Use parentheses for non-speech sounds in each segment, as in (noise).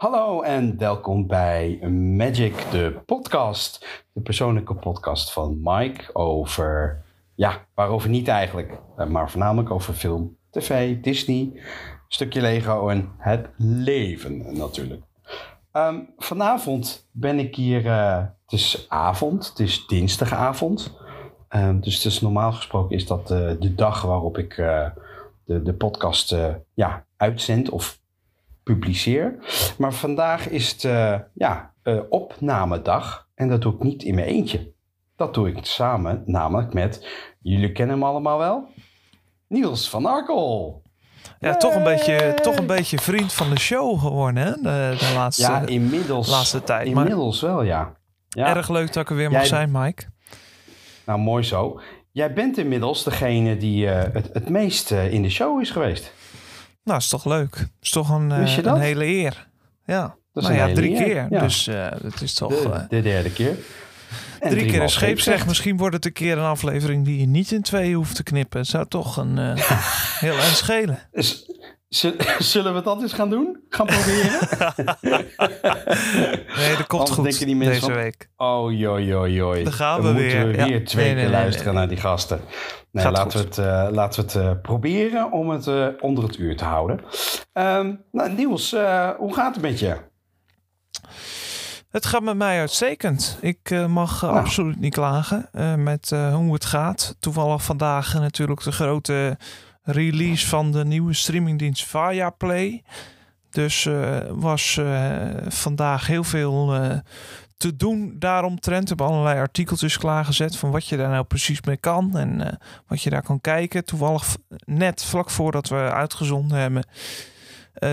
Hallo en welkom bij Magic, de podcast. De persoonlijke podcast van Mike over, ja, waarover niet eigenlijk, eh, maar voornamelijk over film, tv, Disney, stukje Lego en het leven natuurlijk. Ehm, vanavond ben ik hier, uh, het is avond, het is dinsdagavond. Um, dus normaal gesproken is dat uh, de dag waarop ik de, de podcast ja, uitzend of publiceer. Maar vandaag is het uh, ja, uh, opnamedag. En dat doe ik niet in mijn eentje. Dat doe ik samen, namelijk met, jullie kennen hem allemaal wel, Niels van Arkel. Ja, toch een, beetje, toch een beetje vriend van de show geworden, hè? De, de laatste, ja, inmiddels, laatste tijd. Inmiddels wel, ja. ja. Erg leuk dat ik er weer mag zijn, Mike. Nou, mooi zo. Jij bent inmiddels degene die uh, het, het meest in de show is geweest. Nou, is toch leuk. Is toch een, uh, een hele eer. Ja. Dat is nou een ja, hele drie eer. keer. Ja. Dus uh, dat is toch... De, de derde keer. En drie keer een scheepsrecht. Misschien wordt het een keer een aflevering die je niet in twee hoeft te knippen. Het zou toch een (laughs) heel eind schelen. Dus, (laughs) zullen we dat eens gaan doen? Gaan proberen? (laughs) nee, dat komt goed denken die mensen deze week. Oh, joi, joi, joi. Dan gaan we Dan weer. moeten we weer Ja. twee Nee, nee, keer nee, luisteren naar die gasten. Nee, Gaat laten, we het, eh, laten we het eh, proberen om het eh, onder het uur te houden. Ehm nou, Niels, eh, hoe gaat het met je? Het gaat met mij uitstekend. Ik eh, mag eh, Nou. absoluut niet klagen eh, met eh, hoe het gaat. Toevallig vandaag eh, natuurlijk de grote release van de nieuwe streamingdienst Viaplay. Dus eh, was eh, vandaag heel veel eh, te doen daaromtrent. Ik heb allerlei artikeltjes klaargezet van wat je daar nou precies mee kan en wat je daar kan kijken. Toevallig net vlak voordat we uitgezonden hebben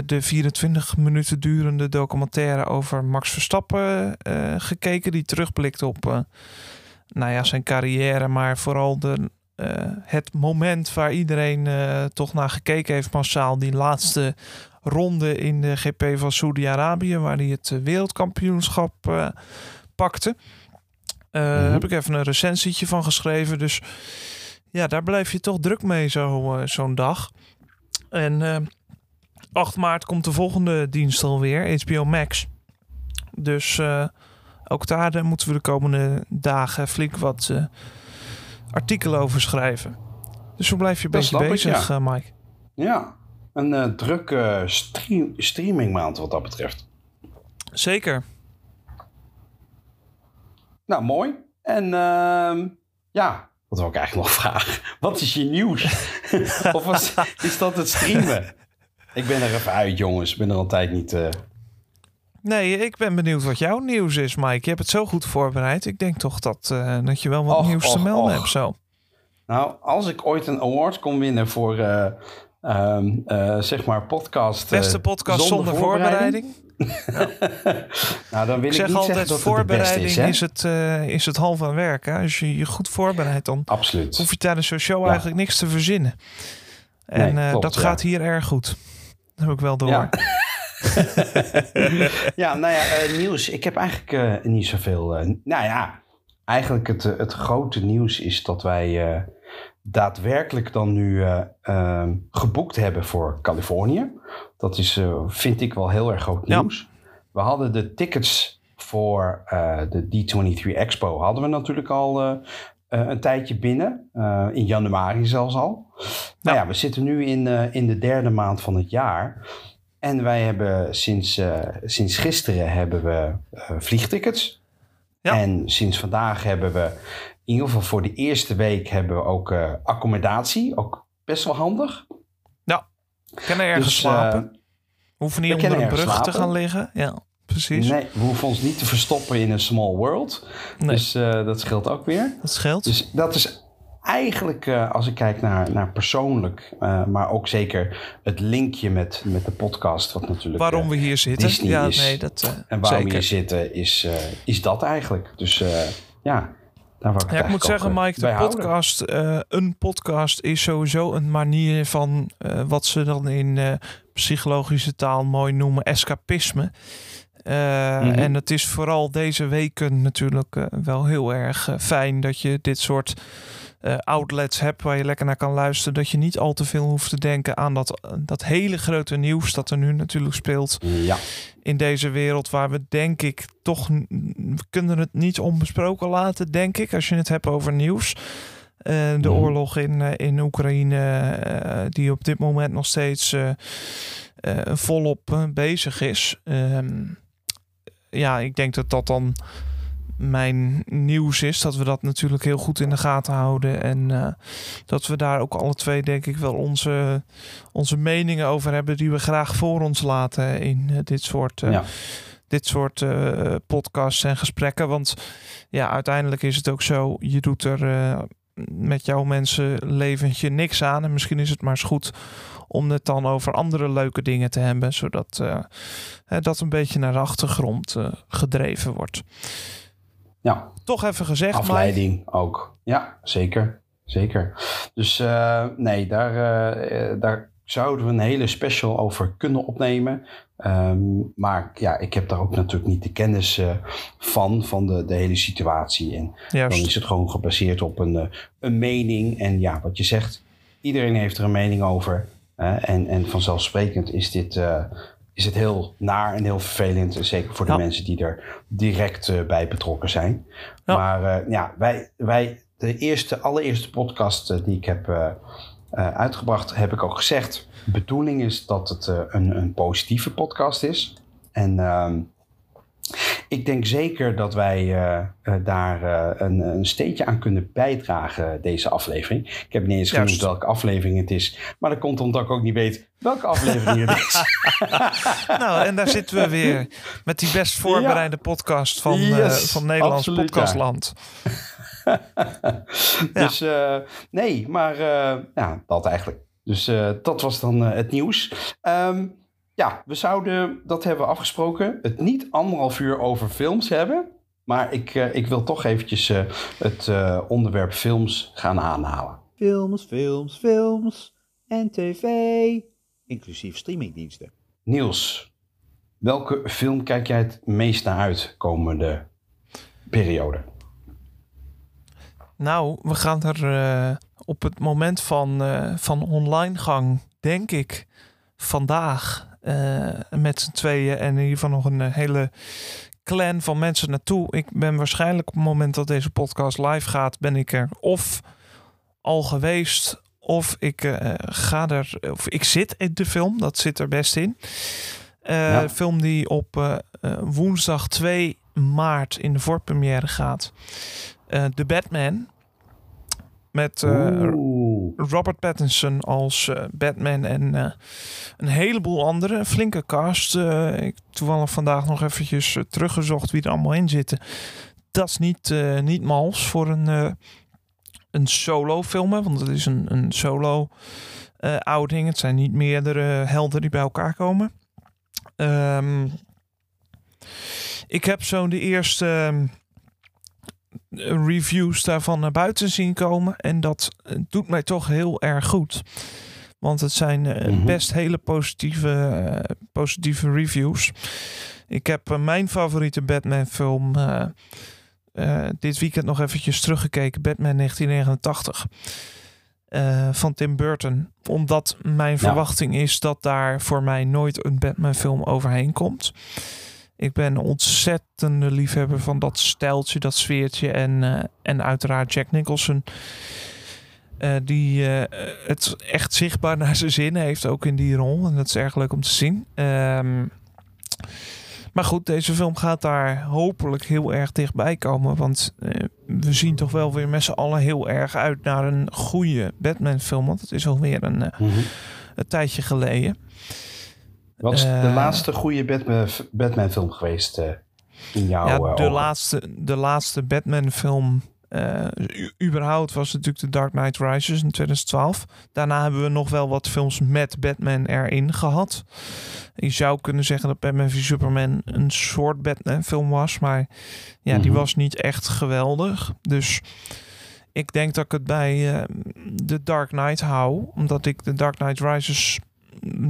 de 24 minuten durende documentaire over Max Verstappen gekeken. Die terugblikt op nou ja, zijn carrière, maar vooral de, eh, het moment waar iedereen eh, toch naar gekeken heeft massaal. Die laatste ronde in de GP van Saudi-Arabië, waar hij het eh, wereldkampioenschap pakte. Mhm. Heb ik even een recensietje van geschreven. Dus ja, daar blijf je toch druk mee zo, zo'n dag. En eh 8 maart komt de volgende dienst alweer, HBO Max. Dus ook daar moeten we de komende dagen flink wat artikelen over schrijven. Dus zo blijf je ik, bezig, ja. eh, Mike. Ja, een eh, drukke stream, streamingmaand wat dat betreft. Zeker. Nou, mooi. En ehm, ja, wat wil ik eigenlijk nog (laughs) vragen? Wat is je nieuws? (laughs) of was, is dat het streamen? Ik ben er even uit, jongens. Ik ben er altijd niet... eh, Nee, ik ben benieuwd wat jouw nieuws is, Mike. Je hebt het zo goed voorbereid. Ik denk toch dat, eh, dat je wel wat Och, nieuws te melden och. hebt zo. Nou, als ik ooit een award kon winnen voor, eh, ehm, eh, zeg maar, podcast... Beste podcast zonder, voorbereiding. (laughs) nou, dan wil Ik ik, zeg niet altijd, zeggen dat het voorbereiding is, het, is het half aan werk. Hè? Als je je goed voorbereidt, dan Absoluut. hoef je tijdens zo'n show Ja. eigenlijk niks te verzinnen. En Nee, klopt, dat ja. gaat hier erg goed. Dat heb ik wel door. Ja. (laughs) (laughs) ja, nou ja, eh, nieuws. Ik heb eigenlijk eh, niet zoveel... eh, nou ja, eigenlijk het, het grote nieuws is dat wij daadwerkelijk dan nu eh, ehm, geboekt hebben voor Californië. Dat is, vind ik wel heel erg groot Ja. nieuws. We hadden de tickets voor de D23 Expo hadden we natuurlijk al een tijdje binnen. in januari zelfs al. Nou ja, we zitten nu in, in de derde maand van het jaar. En wij hebben sinds, eh, sinds gisteren hebben we eh, vliegtickets. Ja. En sinds vandaag hebben we, in ieder geval voor de eerste week, hebben we ook eh, accommodatie. Ook best wel handig. Kan er ergens Dus, slapen. Hoeven niet onder kunnen een brug te gaan liggen. Ja, precies. nee, we hoeven ons niet te verstoppen in een small world. Nee. Dus dat scheelt ook weer. Dat scheelt. Dus dat is eigenlijk, eh, als ik kijk naar, naar persoonlijk, eh, maar ook zeker het linkje met, met de podcast, wat natuurlijk. Waarom eh, we hier zitten. Disney ja, is- nee, dat En waarom we hier zitten, is, is dat eigenlijk. Dus ja, daar ik Ja, ik moet zeggen, Mike, de podcast, een podcast is sowieso een manier van wat ze dan in psychologische taal mooi noemen escapisme. Uh, Mhm. En het is vooral deze weken natuurlijk wel heel erg fijn dat je dit soort eh, outlets hebt waar je lekker naar kan luisteren. Dat je niet al te veel hoeft te denken aan dat, dat hele grote nieuws dat er nu natuurlijk speelt Ja, in deze wereld waar we denk ik toch we kunnen het niet onbesproken laten, denk ik, als je het hebt over nieuws. Eh, de Mhm. oorlog in, eh, in Oekraïne, eh, die op dit moment nog steeds eh, eh, volop eh, bezig is. Ehm, ja, ik denk dat dat dan mijn nieuws is. Dat we dat natuurlijk heel goed in de gaten houden. En eh, dat we daar ook alle twee, denk ik, wel onze, onze meningen over hebben. Die we graag voor ons laten in eh, dit soort, eh, ja. dit soort podcasts en gesprekken. Want ja, uiteindelijk is het ook zo. Je doet er met jouw mensen leventje niks aan. En misschien is het maar eens goed om het dan over andere leuke dingen te hebben. Zodat dat een beetje naar de achtergrond gedreven wordt. Ja. Toch even gezegd, afleiding ook. Ja, zeker. Zeker. Dus eh, nee, daar, eh, eh, daar zouden we een hele special over kunnen opnemen. Ehm, maar ja, ik heb daar ook natuurlijk niet de kennis van, van de, de hele situatie. En dan is het gewoon gebaseerd op een, een mening. En ja, wat je zegt, iedereen heeft er een mening over. en, en vanzelfsprekend is dit is het heel naar en heel vervelend. en Zeker voor de Ja. mensen die er direct eh, bij betrokken zijn. Ja. Maar eh, ja, wij, wij, de eerste, allereerste podcast eh, die ik heb uitgebracht, heb ik ook gezegd. De bedoeling is dat het een, een positieve podcast is. En ehm, ik denk zeker dat wij eh, eh, daar eh, een, een steentje aan kunnen bijdragen, deze aflevering. Ik heb niet eens Juist. genoemd welke aflevering het is. Maar dat komt omdat ik ook niet weet welke aflevering het is. (laughs) Nou, en daar zitten we weer met die best voorbereide podcast van, van Nederlands absoluut, ja. Podcastland. (laughs) Dus nee, maar ja, dat eigenlijk. Dus dat was dan het nieuws. Ehm, ja, we zouden, dat hebben we afgesproken, het niet anderhalf uur over films hebben. Maar ik, eh, ik wil toch eventjes eh, het eh, onderwerp films gaan aanhalen. Films, films, films en tv. Inclusief streamingdiensten. Niels, welke film kijk jij het meest naar uit komende periode? Nou, we gaan er eh, op het moment van, eh, van online gang, denk ik, vandaag met z'n tweeën en in ieder geval nog een eh, hele clan van mensen naartoe. Ik ben waarschijnlijk op het moment dat deze podcast live gaat, ben ik er of al geweest of ik eh, ga er, of ik zit in de film, dat zit er best in. Eh, Ja. Film die op eh, eh, woensdag 2 maart in de voorpremière gaat. Eh The Batman. Met eh. Robert Pattinson als eh, Batman en eh, een heleboel anderen. Een flinke cast. Ik toevallig vandaag nog eventjes teruggezocht wie er allemaal in zitten. Dat is niet, niet mals voor een, een solo film. hè, Want het is een, een solo outing. Het zijn niet meerdere helden die bij elkaar komen. Ehm, ik heb zo de eerste ehm, reviews daarvan naar buiten zien komen. En dat eh, doet mij toch heel erg goed. Want het zijn eh, Mhm. best hele positieve, eh, positieve reviews. Ik heb mijn favoriete Batman film eh, dit weekend nog eventjes teruggekeken. Batman 1989. eh, van Tim Burton. Omdat mijn verwachting is dat daar voor mij nooit een Batman film overheen komt. Ik ben een ontzettende liefhebber van dat stijltje, dat sfeertje. En, eh, en uiteraard Jack Nicholson. eh, die eh, het echt zichtbaar (laughs) naar zijn zin heeft, ook in die rol. En dat is erg leuk om te zien. Ehm, maar goed, deze film gaat daar hopelijk heel erg dichtbij komen. Want we zien toch wel weer met z'n allen heel erg uit naar een goede Batman-film. Want het is alweer een, Mhm. een tijdje geleden. Wat is de Eh, laatste goede Batman, Batman film geweest eh, in jouw ja, eh, de, ogen? laatste, de laatste Batman-film. eh, u- überhaupt was natuurlijk The Dark Knight Rises in 2012. Daarna hebben we nog wel wat films met Batman erin gehad. Je zou kunnen zeggen dat Batman v Superman een soort Batman-film was. Maar ja, die Mhm. was niet echt geweldig. Dus ik denk dat ik het bij eh The Dark Knight hou. Omdat ik The Dark Knight Rises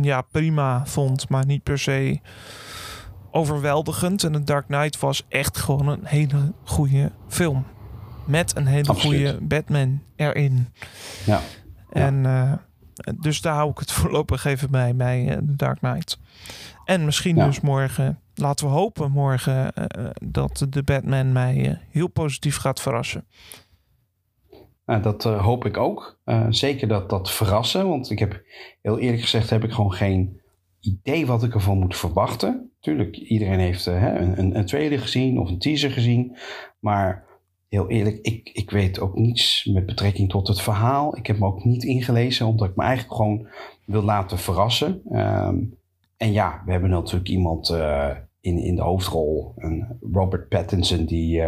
ja, prima vond. Maar niet per se overweldigend. En The Dark Knight was echt gewoon een hele goede film. Met een hele Absoluut. goede Batman erin. Ja. En eh, dus daar hou ik het (laughs) voorlopig even bij, bij eh, The Dark Knight. En misschien Ja. dus morgen, laten we hopen morgen, eh, dat de Batman mij heel positief gaat verrassen. Nou, dat eh, hoop ik ook. Eh, zeker dat dat verrassen. Want ik heb heel eerlijk gezegd heb ik gewoon geen idee wat ik ervan moet verwachten. Tuurlijk, iedereen heeft eh, een, een, trailer gezien of een teaser gezien. Maar heel eerlijk, ik, ik weet ook niets met betrekking tot het verhaal. Ik heb me ook niet ingelezen, omdat ik me eigenlijk gewoon wil laten verrassen. Ehm, en ja, we hebben natuurlijk iemand in, in de hoofdrol, een Robert Pattinson, die,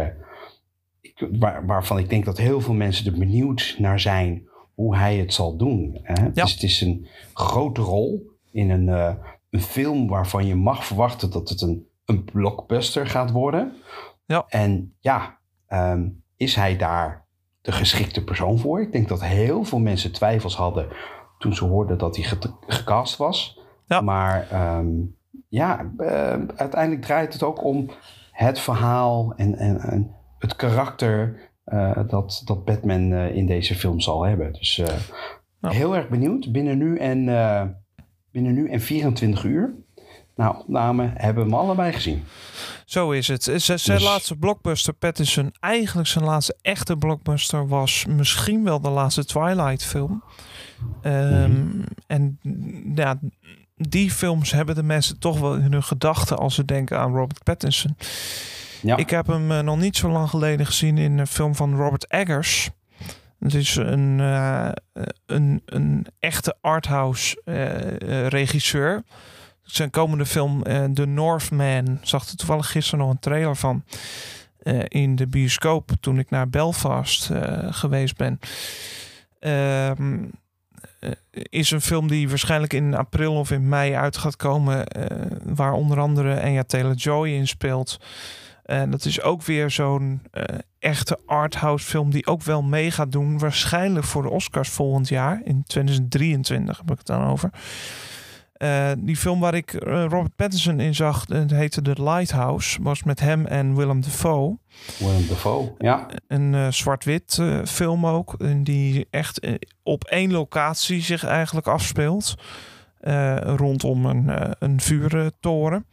ik, waar, waarvan ik denk dat heel veel mensen er benieuwd naar zijn hoe hij het zal doen. Hè? Het, is, het is een grote rol in een, eh, een film waarvan je mag verwachten dat het een, een blockbuster gaat worden. Ja. En ja, ehm, is hij daar de geschikte persoon voor? Ik denk dat heel veel mensen twijfels hadden toen ze hoorden dat hij ge- gecast was. Ja. Maar ehm, ja, eh, uiteindelijk draait het ook om het verhaal en, en, en het karakter eh, dat, dat Batman eh, in deze film zal hebben. Dus eh, Ja. heel erg benieuwd. Binnen nu, en, binnen nu en 24 uur. Nou, opname hebben we hem allebei gezien. Zo is het. Zijn Dus- laatste blockbuster, Pattinson, eigenlijk zijn laatste echte blockbuster was misschien wel de laatste Twilight film. Ehm, Mhm. En ja, die films hebben de mensen toch wel in hun gedachten als ze denken aan Robert Pattinson. Ja. Ik heb hem eh, nog niet zo lang geleden gezien in een film van Robert Eggers. Het is een, eh, een, een echte arthouse eh, eh, regisseur. Zijn komende film eh, The Northman zag er toevallig gisteren nog een trailer van eh, in de bioscoop toen ik naar Belfast eh, geweest ben. Ehm, eh, is een film die waarschijnlijk in april of in mei uit gaat komen, eh, waar onder andere Anya Taylor-Joy in speelt. En dat is ook weer zo'n eh, echte arthouse film die ook wel mee gaat doen. Waarschijnlijk voor de Oscars volgend jaar. In 2023 heb ik het dan over. Eh, die film waar ik eh, Robert Pattinson in zag, het heette The Lighthouse. Was met hem en Willem Dafoe. Willem Dafoe, ja. Een zwart-wit film ook. En die echt op één locatie zich eigenlijk afspeelt. rondom een, een vuurtoren.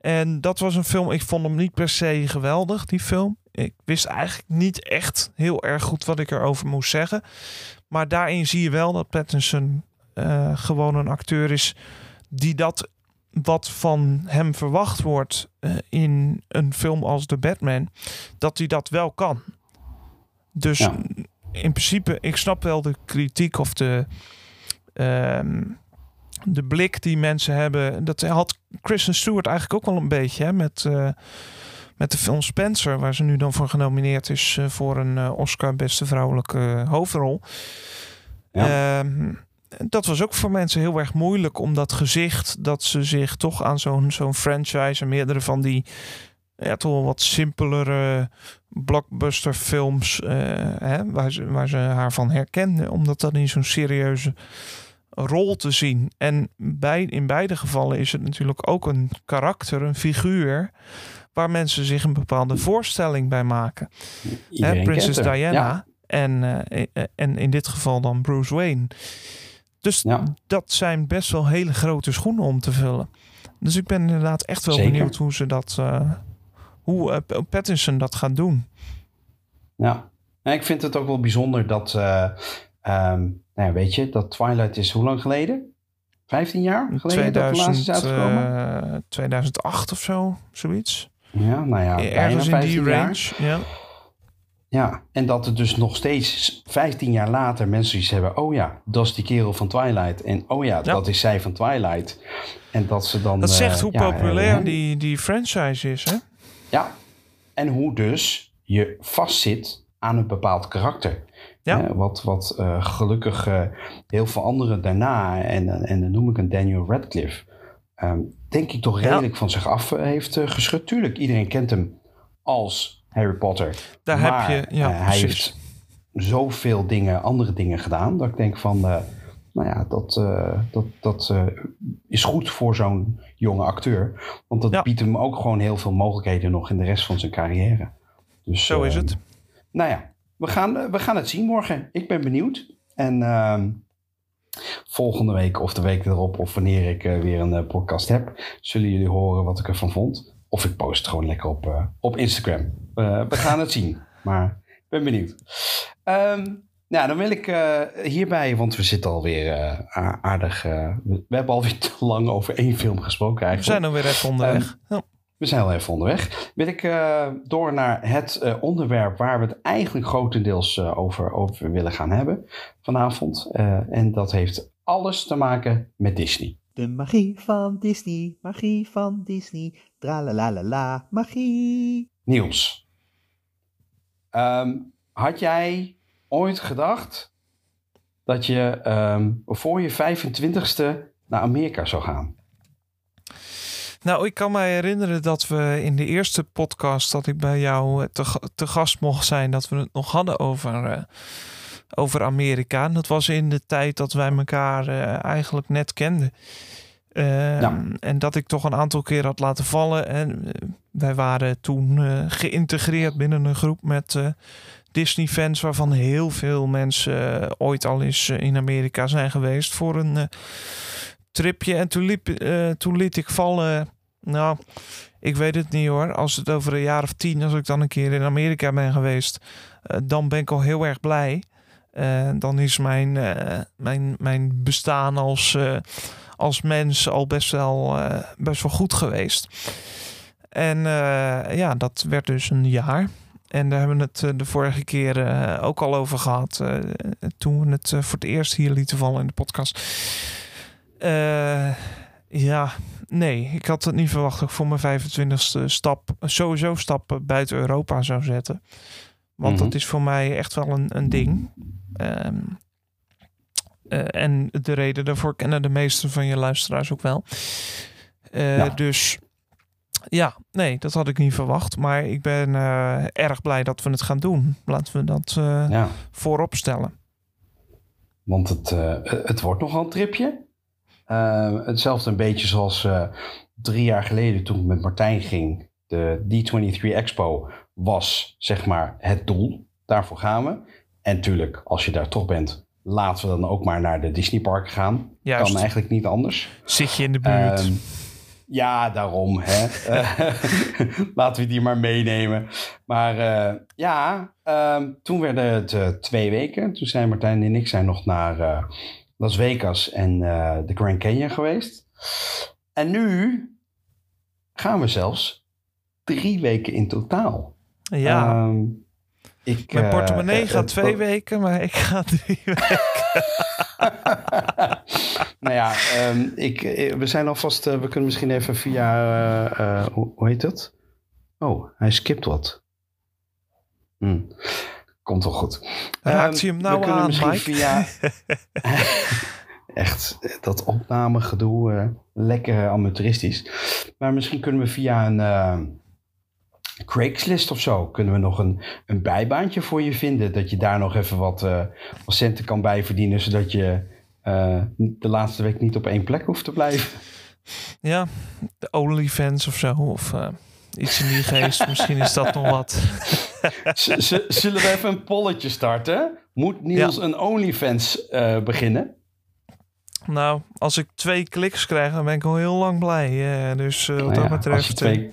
En dat was een film, ik vond hem niet per se geweldig, die film. Ik wist eigenlijk niet echt heel erg goed wat ik erover moest zeggen. Maar daarin zie je wel dat Pattinson eh, gewoon een acteur is die dat wat van hem verwacht wordt eh, in een film als The Batman, dat hij dat wel kan. Dus Ja. in principe, ik snap wel de kritiek of de, ehm, de blik die mensen hebben. Dat had Kristen Stewart eigenlijk ook wel een beetje hè, met, eh, met de film Spencer, waar ze nu dan voor genomineerd is eh, voor een eh, Oscar beste vrouwelijke hoofdrol. Ehm, dat was ook voor mensen heel erg moeilijk om dat gezicht dat ze zich toch aan zo'n zo'n franchise en meerdere van die ja, toch wel wat simpelere blockbuster films hè, waar, ze, waar ze haar van herkenden, om dat in zo'n serieuze rol te zien. En bij, in beide gevallen is het natuurlijk ook een karakter, een figuur, waar mensen zich een bepaalde voorstelling bij maken. Hè, Prinses. Diana Ja. en, eh, en in dit geval dan Bruce Wayne. Dus Ja. dat zijn best wel hele grote schoenen om te vullen. Dus ik ben inderdaad echt wel Zeker. benieuwd hoe ze dat, eh, hoe P- Pattinson dat gaat doen. Ja, en ik vind het ook wel bijzonder dat, eh, ehm, nou ja, weet je, dat Twilight is hoe lang geleden? 15 jaar geleden dat de laatste is 2000, uitgekomen? eh, 2008 of zo, zoiets. ja, nou ja, bijna Ergens in 15 die jaar. range. Ja. Ja, en dat er dus nog steeds 15 jaar later mensen iets hebben. Oh ja, dat is die kerel van Twilight. En oh ja, dat is zij van Twilight. En dat ze dan. Dat zegt eh, hoe ja, populair eh, die, die franchise is, hè? Ja, en hoe dus je vastzit aan een bepaald karakter. Ja. Eh, wat wat eh, gelukkig eh, heel veel anderen daarna, en, en dan noem ik een Daniel Radcliffe, ehm, denk ik toch Ja. redelijk van zich af heeft geschud. Tuurlijk, iedereen kent hem als Harry Potter. Daar maar heb je, ja, hij heeft zoveel dingen, andere dingen gedaan, dat ik denk van, nou ja, dat, dat, dat is goed voor zo'n jonge acteur. Want dat biedt hem ook gewoon heel veel mogelijkheden nog in de rest van zijn carrière. Dus, Zo is het. Nou ja, we gaan, we gaan het zien morgen. Ik ben benieuwd. En ehm, volgende week of de week erop of wanneer ik weer een podcast heb, zullen jullie horen wat ik ervan vond. Of ik post het gewoon lekker op, op Instagram. we gaan het zien. Maar ik ben benieuwd. Um, nou, dan wil ik hierbij, want we zitten alweer aardig. We, hebben alweer te lang over één film gesproken eigenlijk. We zijn alweer even onderweg. Um, we zijn al even onderweg. Wil ik door naar het onderwerp waar we het eigenlijk grotendeels over, over willen gaan hebben vanavond. en dat heeft alles te maken met Disney. De magie van Disney, magie van Disney, la magie. Niels, um, had jij ooit gedacht dat je um, voor je 25ste naar Amerika zou gaan? Nou, ik kan me herinneren dat we in de eerste podcast dat ik bij jou eh, te, te gast mocht zijn, dat we het nog hadden over, uh, over Amerika. En dat was in de tijd dat wij elkaar uh, eigenlijk net kenden. Uh, ja. En dat ik toch een aantal keer had laten vallen. En wij waren toen geïntegreerd binnen een groep met Disney-fans, waarvan heel veel mensen ooit al eens in Amerika zijn geweest voor een tripje. En toen, liep, toen liet ik vallen, nou, ik weet het niet hoor. Als het over een jaar of tien, als ik dan een keer in Amerika ben geweest, dan ben ik al heel erg blij. dan is mijn, mijn, mijn bestaan als, als mens al best wel, best wel goed geweest. En ja, dat werd dus een jaar. En daar hebben we het eh, de vorige keer ook al over gehad. Toen we het voor het eerst hier lieten vallen in de podcast. Ja, nee, ik had het niet verwacht dat ik voor mijn 25ste stap sowieso stappen buiten Europa zou zetten. Want dat is voor mij echt wel een, een ding. Um, en de reden daarvoor kennen de meeste van je luisteraars ook wel. Ja. Dus ja, nee, dat had ik niet verwacht. Maar ik ben uh, erg blij dat we het gaan doen. Laten we dat ja. voorop stellen. Want het, het wordt nogal een tripje. Hetzelfde een beetje zoals drie jaar geleden toen ik met Martijn ging. De D23 Expo was zeg maar het doel. Daarvoor gaan we. En natuurlijk, als je daar toch bent, laten we dan ook maar naar de Disney Park gaan. Juist. Kan eigenlijk niet anders. Zit je in de buurt. Um, ja, daarom. Hè? (laughs) (laughs) Laten we die maar meenemen. Maar uh, ja, um, toen werden het uh, twee weken. Toen zijn Martijn en ik zijn nog naar Las Vegas en de Grand Canyon geweest. En nu gaan we zelfs drie weken in totaal. Ja. Um, ik, Mijn portemonnee gaat twee weken, maar ik ga (laughs) drie weken. nou ja, um, ik, eh, we zijn alvast. We kunnen misschien even via. Hoe, hoe, heet dat? Oh, hij skipt wat. Hm. Komt wel goed. Raakt um, hem nou aan, Mike? via. (laughs) echt, dat opnamegedoe. lekker amateuristisch. Maar misschien kunnen we via een. Craigslist of zo. Kunnen we nog een, een bijbaantje voor je vinden? Dat je daar nog even wat, uh, wat centen kan bijverdienen, zodat je uh, de laatste week niet op één plek hoeft te blijven. Ja, de OnlyFans of zo. Of uh, iets in die geest. Misschien is dat nog wat. zullen we even een polletje starten? Moet Niels ja. een OnlyFans beginnen? Nou, als ik twee kliks krijg, dan ben ik al heel lang blij. dus wat nou ja, dat betreft... Als je twee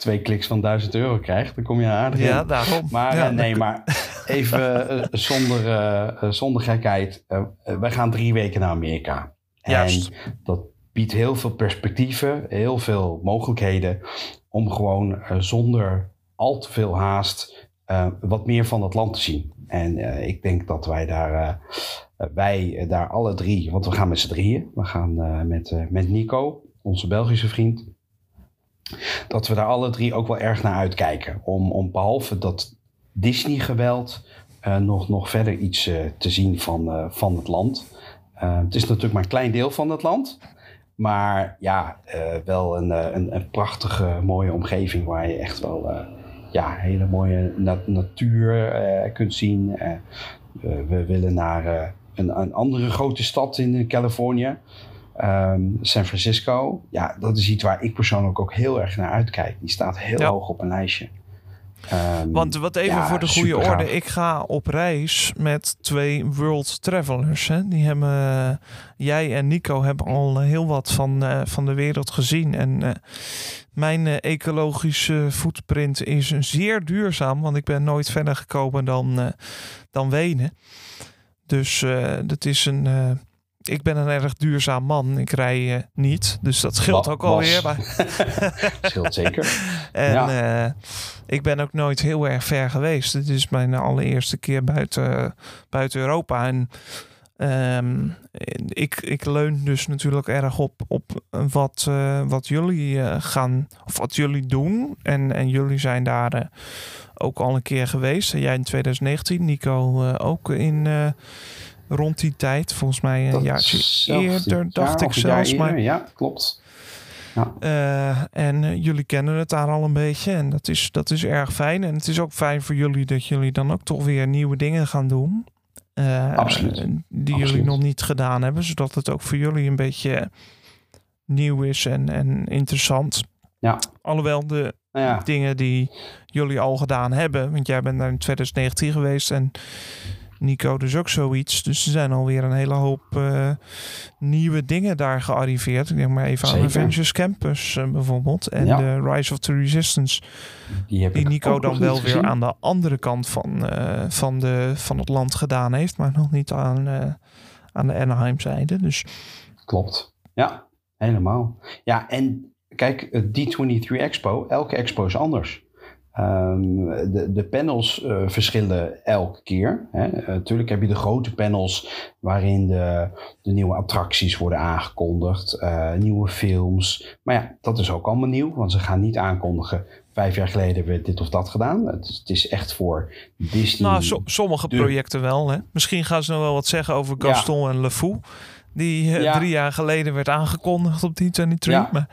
twee kliks van 1000 euro krijgt, dan kom je aardig Ja, daarom. Maar ja. nee, maar even uh, zonder, uh, zonder gekheid. wij gaan drie weken naar Amerika. Juist. En dat biedt heel veel perspectieven, heel veel mogelijkheden om gewoon zonder al te veel haast wat meer van het land te zien. En ik denk dat wij daar, wij daar alle drie, want we gaan met z'n drieën. We gaan met, met Nico, onze Belgische vriend dat we daar alle drie ook wel erg naar uitkijken. Om, om behalve dat Disney-geweld nog, nog verder iets te zien van, van het land. het is natuurlijk maar een klein deel van het land. Maar ja, wel een, een, een, prachtige, mooie omgeving waar je echt wel ja, hele mooie nat natuur kunt zien. we willen naar een, een andere grote stad in Californië. Ehm, San Francisco. Ja, dat is iets waar ik persoonlijk ook heel erg naar uitkijk. Die staat heel Ja. hoog op een lijstje. Ehm, Want wat even ja, voor de goede orde. Ik ga op reis met twee world travelers. Hè. Die hebben, eh, jij en Nico hebben al eh, heel wat van, eh, van de wereld gezien. En mijn ecologische footprint is zeer duurzaam. Want ik ben nooit verder gekomen dan, dan Wenen. Dus dat is een... ik ben een erg duurzaam man. Ik rij eh, niet. Dus dat scheelt Wa- ook alweer. Maar (laughs) Scheelt zeker. (laughs) en Ja. eh, ik ben ook nooit heel erg ver geweest. Dit is mijn allereerste keer buiten, buiten Europa. En ehm, ik, ik leun dus natuurlijk erg op, op wat, eh, wat jullie gaan, of wat jullie doen. En, en jullie zijn daar ook al een keer geweest. Jij in 2019, Nico ook in rond die tijd. Volgens mij een Dat jaartje eerder, jaar dacht ik zelfs. Maar eerder, Ja, klopt. eh, en eh, jullie kennen het daar al een beetje. En dat is, dat is erg fijn. En het is ook fijn voor jullie dat jullie dan ook toch weer nieuwe dingen gaan doen. Eh, Absoluut. Die Absoluut. jullie nog niet gedaan hebben. Zodat het ook voor jullie een beetje nieuw is en, en interessant. Ja. Alhoewel de Nou ja, dingen die jullie al gedaan hebben. Want jij bent daar in 2019 geweest en Nico dus ook zoiets. Dus er zijn alweer een hele hoop eh, nieuwe dingen daar gearriveerd. Ik denk maar even aan. Avengers Campus eh, bijvoorbeeld. En Ja. de Rise of the Resistance. die heb Die Nico dan wel weer gezien. aan de andere kant van, eh, van, de, van het land gedaan heeft. Maar nog niet aan, aan de Anaheim zijde. Dus Klopt. Ja, helemaal. Ja, en kijk, het D23 Expo, elke expo is anders. Ehm, de, de panels eh, verschillen elke keer. Hè. Eh, natuurlijk heb je de grote panels waarin de, de nieuwe attracties worden aangekondigd, eh, nieuwe films. Maar ja, dat is ook allemaal nieuw, want ze gaan niet aankondigen. Vijf jaar geleden werd dit of dat gedaan. Het, is- het is echt voor Disney. Nou, so- sommige projecten wel. Hè? Misschien gaan ze nog wel wat zeggen over Gaston en Le Fou. Die eh, Ja. drie jaar geleden werd aangekondigd op die 23. Ja. Maar,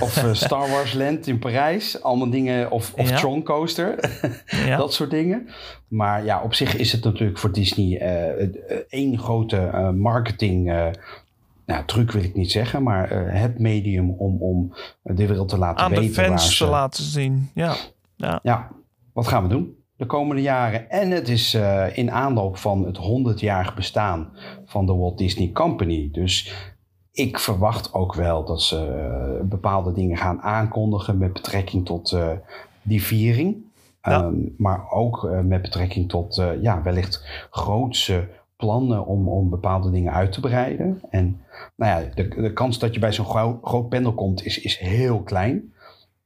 Of eh, (laughs) Star Wars Land in Parijs. Allemaal dingen. Of, of Ja. Tron Coaster. (laughs) ja. Dat soort dingen. Maar ja, op zich is het natuurlijk voor Disney eh, één grote marketing. nou, truc wil ik niet zeggen, maar het medium om, om de wereld te laten aan de weten fans te laten zien. Ja. Ja, wat gaan we doen de komende jaren? En het is eh, in aanloop van het 100-jarig bestaan van de Walt Disney Company. Dus ik verwacht ook wel dat ze eh, bepaalde dingen gaan aankondigen met betrekking tot eh, die viering. Ja. Ehm, maar ook met betrekking tot ja, wellicht grootse plannen om, om bepaalde dingen uit te breiden. En nou ja, de, de kans dat je bij zo'n gro- groot panel komt is, is heel klein.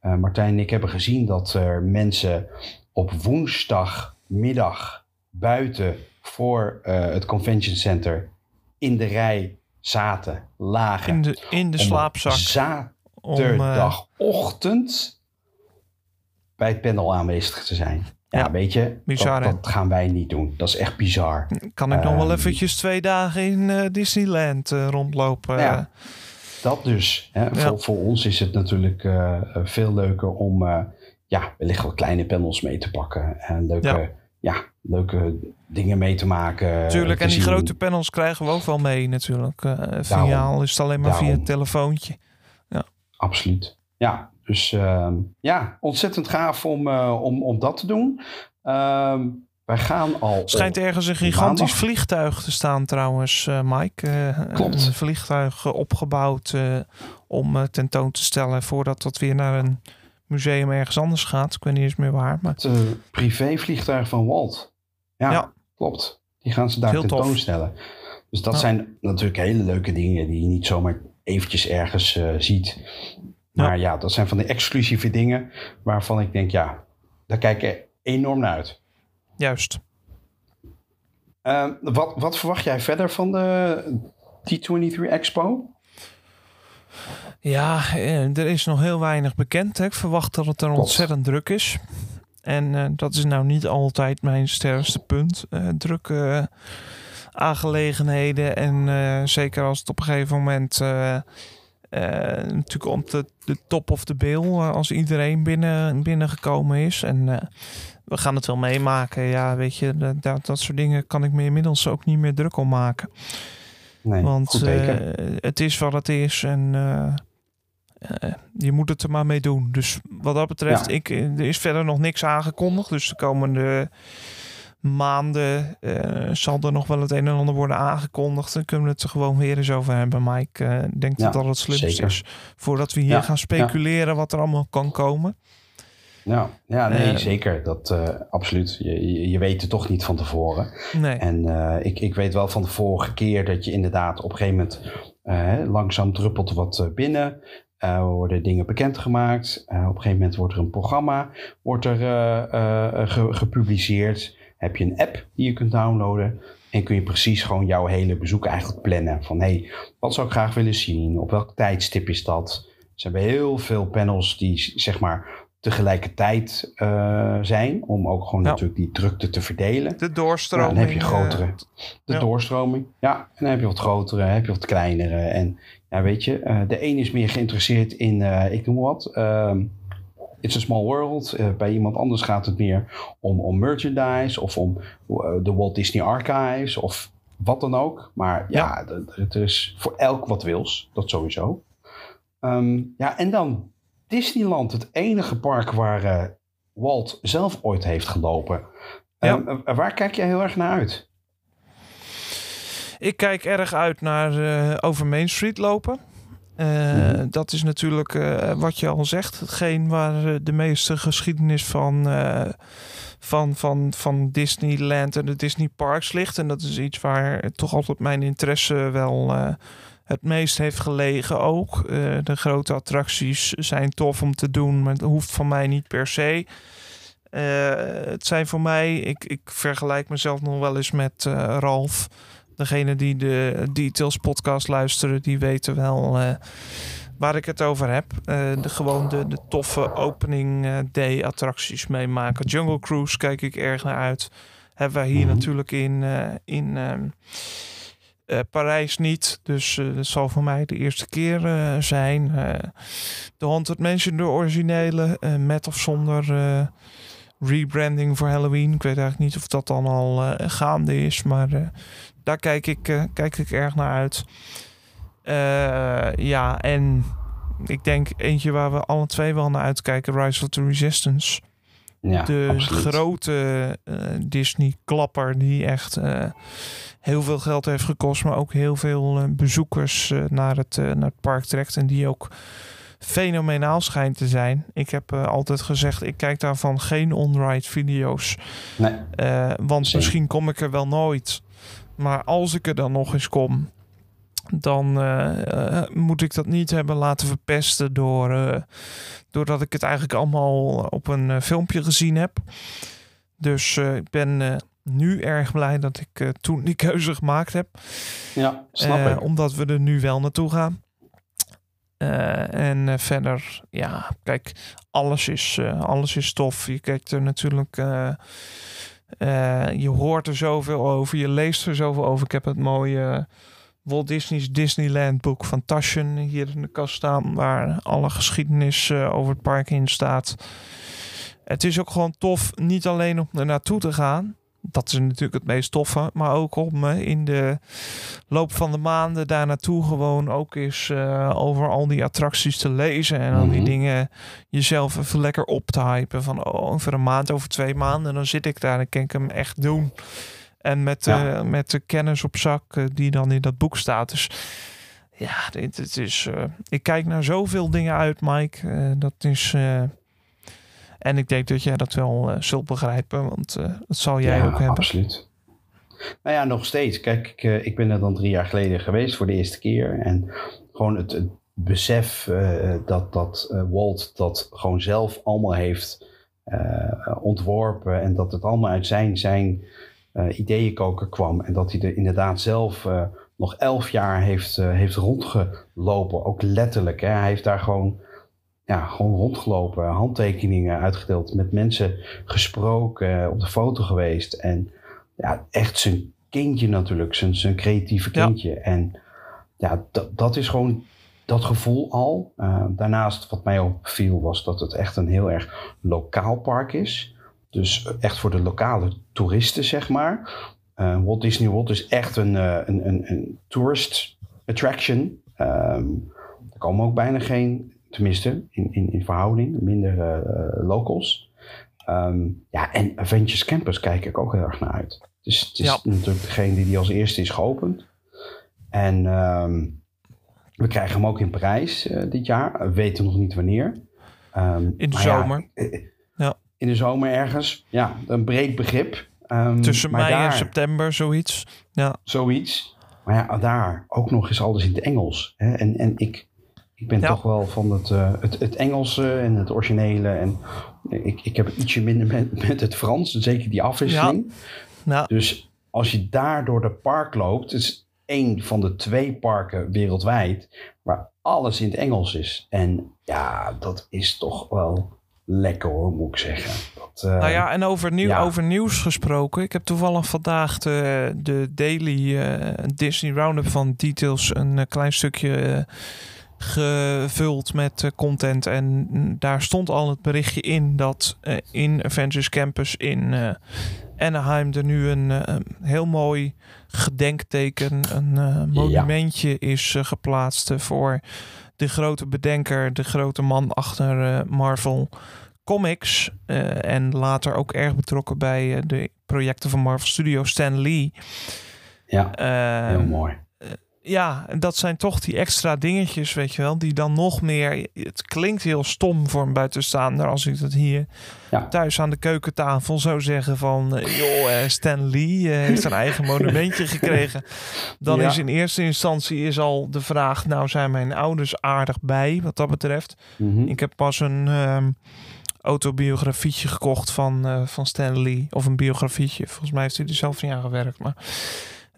Martijn en ik hebben gezien dat er mensen op woensdagmiddag buiten voor eh, het convention center in de rij zaten, lagen. In de, in de slaapzak. Zaterdagochtend bij het panel aanwezig te zijn. Ja, Ja, weet je, bizar, dat, gaan wij niet doen. Dat is echt bizar. kan ik nog wel ehm, eventjes twee dagen in eh, Disneyland eh, rondlopen. Ja. Dat dus. Hè. Voor, voor ons is het natuurlijk veel leuker om ja, wellicht wat kleine panels mee te pakken. En leuke, ja. Ja. leuke dingen mee te maken. Tuurlijk, te en die zien. grote panels krijgen we ook wel mee natuurlijk. Daarom. Filiaal is het alleen maar via het telefoontje. Absoluut. Ja, dus ehm, ja, ontzettend gaaf om, eh, om, om dat te doen. Ehm, wij gaan al. schijnt ergens een gigantisch maandag. vliegtuig te staan trouwens, Mike. Klopt. Een vliegtuig opgebouwd om tentoon te stellen voordat dat weer naar een museum ergens anders gaat. Ik weet niet eens meer waar, maar Het eh, privévliegtuig van Walt. Ja, Ja. klopt. Die gaan ze daar tentoonstellen. Dus dat Ja. zijn natuurlijk hele leuke dingen die je niet zomaar eventjes ergens eh, ziet. Maar ja. dat zijn van de exclusieve dingen waarvan ik denk, ja, daar kijk ik enorm naar uit. juist. Ehm, wat, wat verwacht jij verder van de T23 Expo? Ja, eh, er is nog heel weinig bekend. Hè. Ik verwacht dat het er ontzettend druk is. En eh, dat is nou niet altijd mijn sterkste punt. Eh, drukke aangelegenheden. En zeker als het op een gegeven moment... natuurlijk op de, de top of de bill. eh, als iedereen binnen, binnengekomen is. En we gaan het wel meemaken. Ja, weet je, dat, dat, dat soort dingen kan ik me inmiddels ook niet meer druk om maken. Nee, Want het is wat het is en eh, je moet het er maar mee doen. Dus wat dat betreft, Ja. ik, er is verder nog niks aangekondigd. Dus de komende maanden eh, zal er nog wel het een en ander worden aangekondigd. Dan kunnen we het er gewoon weer eens over hebben. Maar ik eh, denk Ja, dat dat het slimst is. Voordat we hier Ja, gaan speculeren wat er allemaal kan komen. Ja, ja nee, zeker. Dat, absoluut. Je, je, je weet het toch niet van tevoren. Nee. En ik, ik weet wel van de vorige keer dat je inderdaad op een gegeven moment langzaam druppelt wat binnen. Eh, worden dingen bekendgemaakt. Eh, op een gegeven moment wordt er een programma wordt er, eh, ge- gepubliceerd. Heb je een app die je kunt downloaden. En kun je precies gewoon jouw hele bezoek eigenlijk plannen. Van hé, hey, wat zou ik graag willen zien? Op welk tijdstip is dat? Er zijn heel veel panels die zeg maar tegelijkertijd eh, zijn. Om ook gewoon Ja. natuurlijk die drukte te verdelen. De Ja, doorstroming. dan heb je eh, grotere. De ja. doorstroming. Ja, en dan heb je wat grotere, heb je wat kleinere. En ja, weet je, eh, de een is meer geïnteresseerd in, eh, ik noem maar wat, ehm, It's a Small World. Eh, bij iemand anders gaat het meer om, om merchandise of om de Walt Disney Archives of wat dan ook. Maar ja, het is voor elk wat wils. Dat sowieso. Ehm, ja, en dan Disneyland, het enige park waar eh, Walt zelf ooit heeft gelopen. Ja. Ehm, eh, waar kijk jij heel erg naar uit? Ik kijk erg uit naar eh, over Main Street lopen. Mhm. Dat is natuurlijk wat je al zegt. Hetgeen waar de meeste geschiedenis van, van, van, van Disneyland en de Disney Parks ligt. En dat is iets waar toch altijd mijn interesse wel het meest heeft gelegen ook. Eh, de grote attracties zijn tof om te doen, maar dat hoeft van mij niet per se. Eh, het zijn voor mij, ik, ik vergelijk mezelf nog wel eens met eh, Ralf. Degene die de Details podcast luisteren, die weten wel waar ik het over heb. De, gewoon de, de toffe opening day attracties meemaken. Jungle Cruise kijk ik erg naar uit. Hebben wij hier Mhm. natuurlijk in, in eh, Parijs niet. Dus eh, dat zal voor mij de eerste keer eh, zijn. De Haunted Mansion, de originele, met of zonder rebranding voor Halloween. Ik weet eigenlijk niet of dat dan al gaande is, maar daar kijk ik, kijk ik erg naar uit. Ja, en ik denk eentje waar we alle twee wel naar uitkijken, Rise of the Resistance. Ja, de absoluut. grote Disney-klapper die echt heel veel geld heeft gekost, maar ook heel veel eh, bezoekers eh, naar, het, eh, naar het park trekt en die ook fenomenaal schijnt te zijn. Ik heb altijd gezegd, ik kijk daarvan geen on-ride video's, Nee, want misschien kom ik er wel nooit. Maar als ik er dan nog eens kom, dan moet ik dat niet hebben laten verpesten door, doordat ik het eigenlijk allemaal op een filmpje gezien heb. Dus ik ben nu erg blij dat ik eh, toen die keuze gemaakt heb. ja, snap Eh, ik. Omdat we er nu wel naartoe gaan. Eh, en verder, ja, kijk, alles is, alles is tof. Je kijkt er natuurlijk, je hoort er zoveel over, je leest er zoveel over. Ik heb het mooie Walt Disney's Disneyland boek van Taschen hier in de kast staan, waar alle geschiedenis over het park in staat. Het is ook gewoon tof, niet alleen om er naartoe te gaan. Dat is natuurlijk het meest toffe, maar ook om eh, in de loop van de maanden daar naartoe gewoon ook eens eh, over al die attracties te lezen en al die Mhm. dingen jezelf even lekker op te hypen van oh, over een maand, over twee maanden, dan zit ik daar en kan ik hem echt doen. En met, Ja. eh, met de kennis op zak die dan in dat boek staat. Dus ja, dit, het is, ik kijk naar zoveel dingen uit, Mike. Dat is. En ik denk dat jij dat wel eh, zult begrijpen, want eh, dat zal jij ja, ook hebben. absoluut. Nou ja, nog steeds. Kijk, ik, eh, ik ben er dan drie jaar geleden geweest voor de eerste keer. En gewoon het, het besef dat, dat Walt dat gewoon zelf allemaal heeft ontworpen. En dat het allemaal uit zijn, zijn ideeënkoker kwam. En dat hij er inderdaad zelf nog elf jaar heeft, heeft rondgelopen. Ook letterlijk. Hè. Hij heeft daar gewoon, ja, gewoon rondgelopen. Handtekeningen uitgedeeld. Met mensen gesproken. eh, op de foto geweest. En ja, echt zijn kindje natuurlijk. Zijn, zijn creatieve Ja. kindje. En ja, dat, dat is gewoon dat gevoel al. Eh, daarnaast, wat mij opviel, was dat het echt een heel erg lokaal park is. dus echt voor de lokale toeristen, zeg maar. Uh, Walt Disney World is echt een, uh, een, een, een tourist attraction. Um, er komen ook bijna geen, tenminste in, in, in verhouding, minder uh, locals. Um, ja, en Avengers Campus kijk ik ook heel erg naar uit. Dus het is ja. natuurlijk degene die als eerste is geopend. En um, we krijgen hem ook in Parijs dit jaar. We weten nog niet wanneer. in de zomer. Ja, ja, In de zomer ergens. Ja, een breed begrip. Um, Tussen mei daar, en september, zoiets. Ja. Zoiets. Maar ja, daar ook nog eens alles in het Engels. Hè? En, en ik, ik ben ja. toch wel van het, uh, het, het Engelse en het originele. En ik, ik heb ietsje minder met, (laughs) met het Frans. Zeker die afwisseling. Ja. Ja. Dus als je daar door de park loopt. Het is één van de twee parken wereldwijd. Waar alles in het Engels is. En ja, dat is toch wel lekker hoor, moet ik zeggen. Dat, uh, nou ja, en over, nieuw, ja. over nieuws gesproken. Ik heb toevallig vandaag de, de daily uh, Disney Roundup van Details een uh, klein stukje gevuld met content. En daar stond al het berichtje in dat in Avengers Campus in Anaheim er nu een heel mooi gedenkteken, een monumentje ja. is geplaatst voor de grote bedenker, de grote man achter Marvel Comics. Uh, en later ook erg betrokken bij uh, de projecten van Marvel Studios, Stan Lee. Ja, uh, heel mooi. Ja, en dat zijn toch die extra dingetjes, weet je wel, die dan nog meer. Het klinkt heel stom voor een buitenstaander als ik dat hier ja. thuis aan de keukentafel zou zeggen van, joh, Stan Lee heeft een eigen (laughs) monumentje gekregen. Dan ja. is in eerste instantie is al de vraag, nou zijn mijn ouders aardig bij wat dat betreft. Mm -hmm. Ik heb pas een. Um, autobiografietje gekocht van, uh, van Stan Lee. Of een biografietje. Volgens mij heeft hij er zelf niet aan gewerkt. Maar...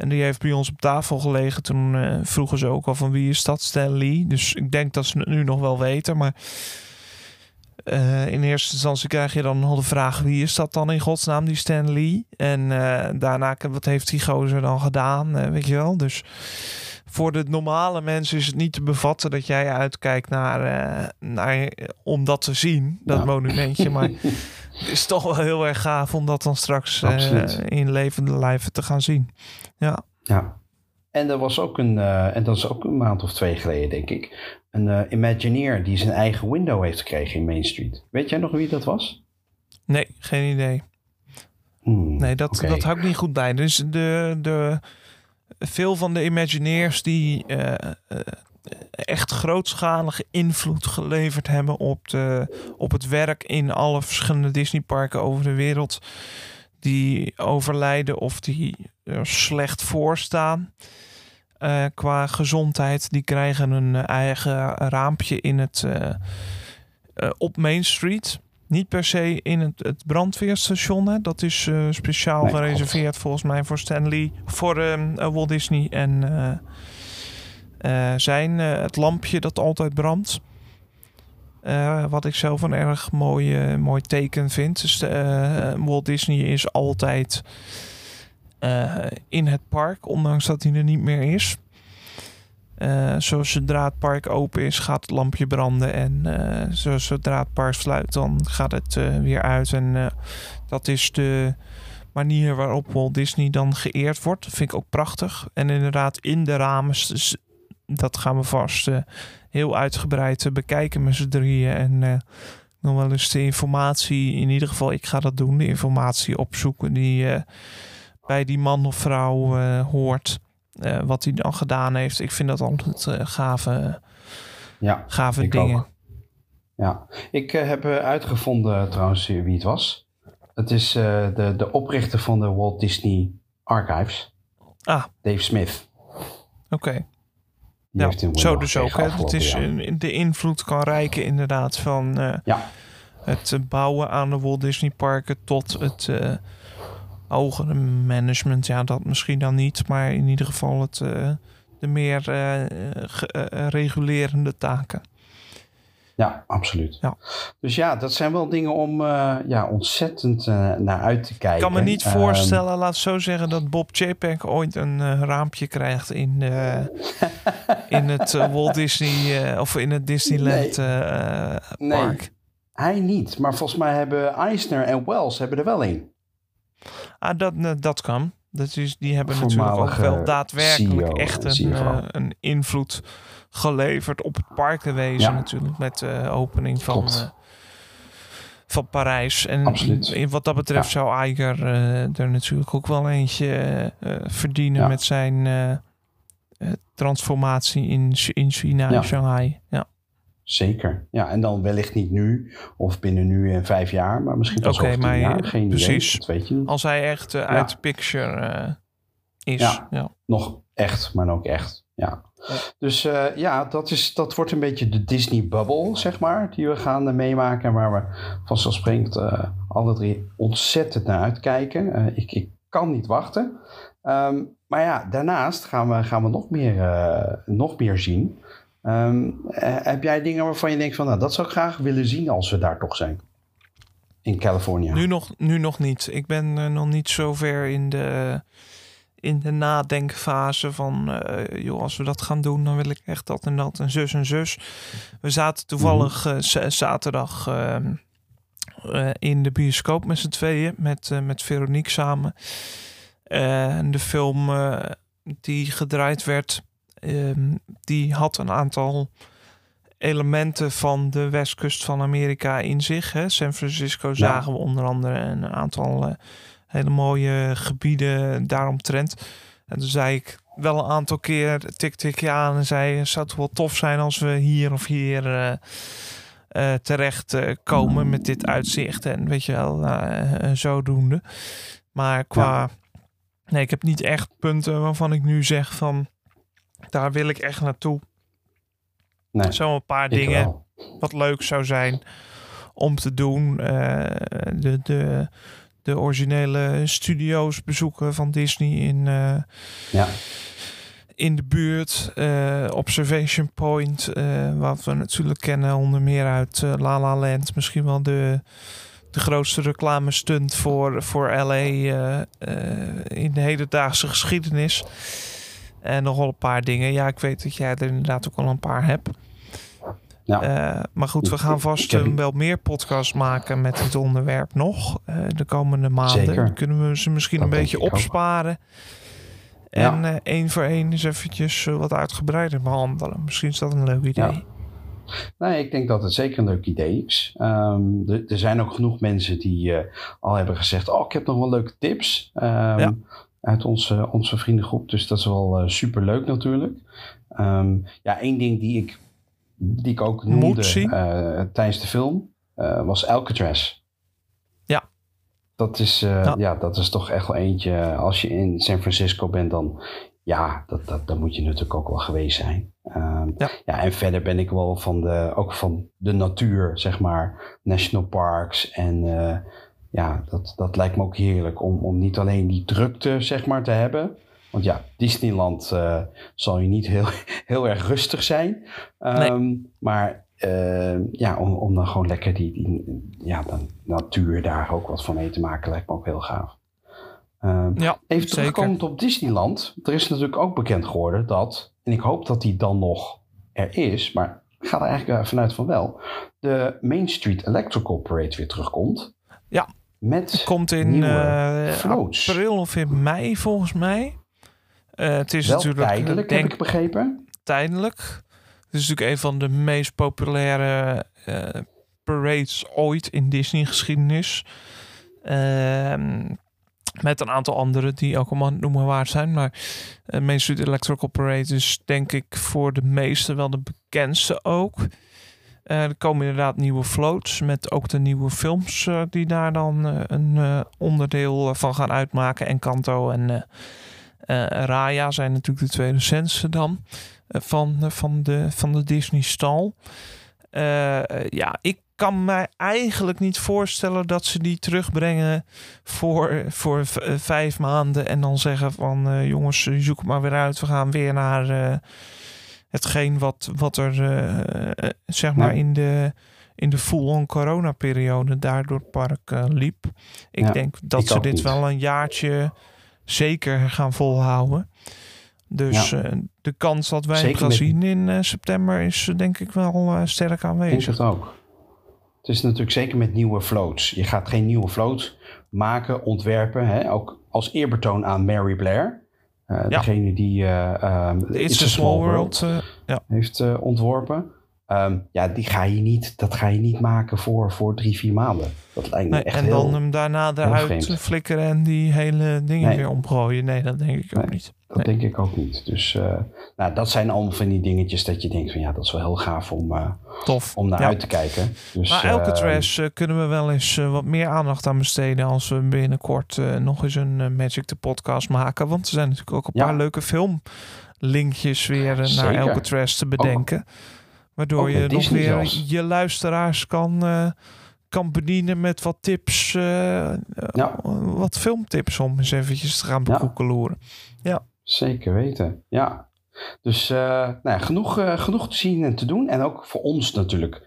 En die heeft bij ons op tafel gelegen. Toen uh, vroegen ze ook al van wie is dat Stan Lee. Dus ik denk dat ze het nu nog wel weten. Maar uh, in eerste instantie krijg je dan al de vraag... wie is dat dan in godsnaam, die Stan Lee? En daarna, wat heeft die gozer dan gedaan? weet je wel, dus voor de normale mensen is het niet te bevatten dat jij uitkijkt naar, uh, naar om dat te zien, dat ja. monumentje. Maar (laughs) het (laughs) is toch wel heel erg gaaf om dat dan straks uh, in levende lijven te gaan zien. Ja. Ja. En er was ook een, uh, en dat is ook een maand of twee geleden, denk ik, een Imagineer die zijn eigen window heeft gekregen in Main Street. Weet jij nog wie dat was? Nee, geen idee. Hmm, nee, dat, okay. dat hou ik niet goed bij. Dus de, de, veel van de Imagineers die uh, uh, echt grootschalige invloed geleverd hebben op, de, op het werk in alle verschillende Disneyparken over de wereld, die overlijden of die er slecht voor staan. Uh, qua gezondheid, die krijgen een eigen raampje in het, op Main Street. Niet per se in het, het brandweerstation. Hè. Dat is speciaal nee, gereserveerd volgens mij voor Stanley, voor uh, Walt Disney en zijn het lampje dat altijd brandt. wat ik zelf een erg mooi, mooi teken vind. Dus Walt Disney is altijd in het park, ondanks dat hij er niet meer is. Zoals zodra het park open is, gaat het lampje branden. En uh, zodra het park sluit, dan gaat het weer uit. En dat is de manier waarop Walt Disney dan geëerd wordt. Dat vind ik ook prachtig. En inderdaad, in de ramen, dat gaan we vast heel uitgebreid bekijken met z'n drieën. En nog wel eens de informatie, in ieder geval, ik ga dat doen, de informatie opzoeken die bij die man of vrouw hoort. Wat hij dan gedaan heeft. Ik vind dat altijd gave, ja, gave dingen. Ook. Ja, ik heb uitgevonden trouwens wie het was. Het is de, de oprichter van de Walt Disney Archives. Ah. Dave Smith. Oké. Okay. Ja, zo dus ook. Het is de invloed kan rijken inderdaad van ja. het bouwen aan de Walt Disney parken tot het hogere management, ja, dat misschien dan niet, maar in ieder geval het, uh, de meer regulerende taken. Ja, absoluut. Ja. Dus ja, dat zijn wel dingen om ja, ontzettend naar uit te kijken. Ik kan me niet um, voorstellen, laat zo zeggen, dat Bob Chapek ooit een raampje krijgt in, (laughs) in het Walt Disney of in het Disneyland nee. park. Nee Hij niet, maar volgens mij hebben Eisner en Wells hebben er wel een. Ah, dat, eh, dat kan. Dat is, die hebben natuurlijk ook wel daadwerkelijk CEO, echt eh, een invloed geleverd op het parkenwezen Ja. natuurlijk. Met de opening van, eh, van Parijs. En Absoluut. in- wat dat betreft Ja. zou Eiger eh, er natuurlijk ook wel eentje eh, verdienen met zijn eh, eh, transformatie in, in China, in Shanghai. Ja. Zeker. Ja, en dan wellicht niet nu of binnen nu en vijf jaar, maar misschien pas Oké, over maar jaar. Geen precies. idee, weet je niet. Als hij echt eh, uit de picture eh, is. Ja. Ja. Nog echt, maar ook echt. Ja. Dus eh, ja, dat, is, dat wordt een beetje de Disney bubble, zeg maar, die we gaan eh, meemaken. En waar we vanzelfsprekend eh alle drie ontzettend naar uitkijken. Ik, ik kan niet wachten. Ehm, maar ja, daarnaast gaan we, gaan we nog, meer, nog meer zien. Ehm, eh, heb jij dingen waarvan je denkt van, nou, dat zou ik graag willen zien als we daar toch zijn? In Californië. Nu, nog, nu nog niet. Ik ben nog niet zo ver in de, in de nadenkfase van... eh, joh, als we dat gaan doen, dan wil ik echt dat en dat en zus en zus. We zaten toevallig Mhm. eh, zaterdag ehm, eh, in de bioscoop met z'n tweeën. Met, met Veronique samen. En de film die gedraaid werd... ehm, die had een aantal elementen van de westkust van Amerika in zich. Hè. San Francisco zagen we onder andere een aantal hele mooie gebieden daaromtrent. En toen zei ik wel een aantal keer tik tikje aan en zei... zou het wel tof zijn als we hier of hier eh, terecht eh, komen met dit uitzicht. En weet je wel, zodoende. Maar qua... Nee, ik heb niet echt punten waarvan ik nu zeg van... daar wil ik echt naartoe. nee, Zo een paar dingen wel. wat leuk zou zijn om te doen. De, de, de originele studio's bezoeken van Disney in, eh, Ja, in de buurt. Eh, Observation Point, eh, wat we natuurlijk kennen onder meer uit La La Land. Misschien wel de, de grootste reclame stunt voor, voor LA in de hedendaagse geschiedenis. En nog wel een paar dingen. Ja, ik weet dat jij er inderdaad ook al een paar hebt. Ja. Eh, maar goed, we gaan vast wel meer podcasts maken met dit onderwerp nog. eh, de komende maanden. Zeker. Dan kunnen we ze misschien Dat een beetje opsparen. En eh, één voor één eens eventjes wat uitgebreider behandelen. Misschien is dat een leuk idee. Ja. Nee, ik denk dat het zeker een leuk idee is. Ehm, er- zijn ook genoeg mensen die al hebben gezegd: Oh, ik heb nog wel leuke tips. Ja. Uit onze, onze vriendengroep. Dus dat is wel super leuk natuurlijk. Ehm, ja, één ding die ik, die ik ook noemde eh, tijdens de film eh, was Alcatraz. Ja. Dat is, eh, Ja. ja. dat is toch echt wel eentje. Als je in San Francisco bent, dan, ja, dat, dat, dan moet je natuurlijk ook wel geweest zijn. Ehm, Ja. ja, en verder ben ik wel van de, ook van de natuur, zeg maar. National parks. En ja, dat, dat lijkt me ook heerlijk om, om niet alleen die drukte, zeg maar, te hebben. Want ja, Disneyland eh, zal je niet heel, (laughs) heel erg rustig zijn. Ehm, Maar eh, ja, om, om dan gewoon lekker die, die ja, de natuur daar ook wat van mee te maken, lijkt me ook heel gaaf. Ehm, Ja, Even terugkomend op Disneyland. Er is natuurlijk ook bekend geworden dat, en ik hoop dat die dan nog er is, maar ik ga er eigenlijk vanuit van wel, de Main Street Electrical Parade weer terugkomt. Ja. Met Komt in eh, april of in mei volgens mij. Eh, het is wel natuurlijk tijdelijk, denk heb ik begrepen. tijdelijk. Het is natuurlijk een van de meest populaire eh, parades ooit in Disney-geschiedenis. Ehm, met een aantal andere die ook allemaal noemen waard zijn. Maar uh, Main Street Electrical Parade is denk ik voor de meesten wel de bekendste ook. Eh, er komen inderdaad nieuwe floats met ook de nieuwe films eh, die daar dan eh, een eh, onderdeel van gaan uitmaken. En Kanto en eh, eh, Raya zijn natuurlijk de twee recentste dan eh, van, eh, van, de, van de Disney-stal. Eh, ja, ik kan mij eigenlijk niet voorstellen dat ze die terugbrengen voor, voor eh, vijf maanden. En dan zeggen van eh, jongens, eh, zoek het maar weer uit. We gaan weer naar eh, hetgeen wat, wat er eh, eh, zeg maar in de, in de full-on coronaperiode daar door het park eh, liep. Ik Ja, denk dat ze dit niet. wel een jaartje zeker gaan volhouden. Dus Ja. eh, de kans dat wij Zeker gaan zien in eh, september is eh, denk ik wel sterk Ik denk aanwezig. het ook. Het is natuurlijk zeker met nieuwe floats. Je gaat geen nieuwe float maken, ontwerpen. Hè? Ook als eerbetoon aan Mary Blair. Uh, Degene die uh, It's, a Small, World, World ja. heeft ontworpen. Um, ja, die ga je niet, dat ga je niet maken voor, voor drie, vier maanden. Dat lijkt me nee, echt En heel, dan hem daarna eruit flikkeren en die hele dingen Nee. weer omgooien. Nee, dat denk ik ook Nee, niet. Dat denk ik ook niet. Dus uh, nou, dat zijn allemaal van die dingetjes dat je denkt van ja, dat is wel heel gaaf om, uh, Tof. om naar Ja. uit te kijken. Dus, Maar eh, Alcatraz uh, kunnen we wel eens wat meer aandacht aan besteden als we binnenkort nog eens een Magic the Podcast maken. Want er zijn natuurlijk ook een Ja. paar leuke filmlinkjes weer naar Zeker. Alcatraz te bedenken. Waardoor je nog weer zelfs. je luisteraars kan, uh, kan bedienen met wat tips. uh, Ja. Wat filmtips om eens eventjes te gaan Ja. bekoekeloeren. Zeker weten, ja. Dus eh, nou ja, genoeg, eh, genoeg te zien en te doen. En ook voor ons natuurlijk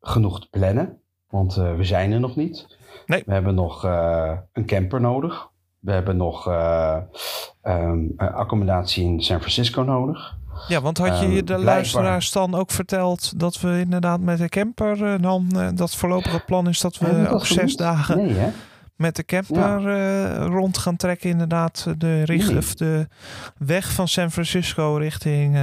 genoeg te plannen. Want eh, we zijn er nog niet. Nee. We hebben nog eh, een camper nodig. We hebben nog eh, ehm, eh, accommodatie in San Francisco nodig. Ja, want had je Ehm, de luisteraars dan ook verteld dat we inderdaad met de camper dan uh, dat voorlopige plan is dat we ook zes dagen Nee, hè? met de camper uh, rond gaan trekken. Inderdaad, de, richt, Nee. of de weg van San Francisco richting,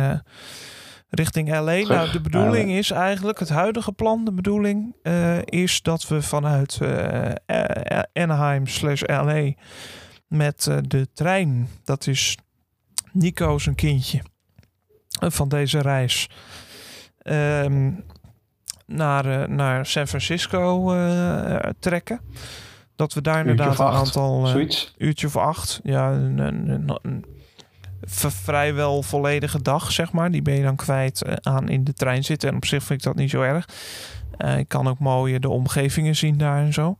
richting LA. Terug Nou, de bedoeling is eigenlijk, het huidige plan, de bedoeling uh, is dat we vanuit uh, Anaheim slash LA met uh, de trein, dat is Nico zijn kindje van deze reis, um, naar, uh, naar San Francisco uh, trekken. Dat we daar inderdaad een aantal Zoiets. uurtje of acht, ja, een, een, een, vrijwel volledige dag, zeg maar. Die ben je dan kwijt aan in de trein zitten. En op zich vind ik dat niet zo erg. Uh, ik kan ook mooi de omgevingen zien daar en zo.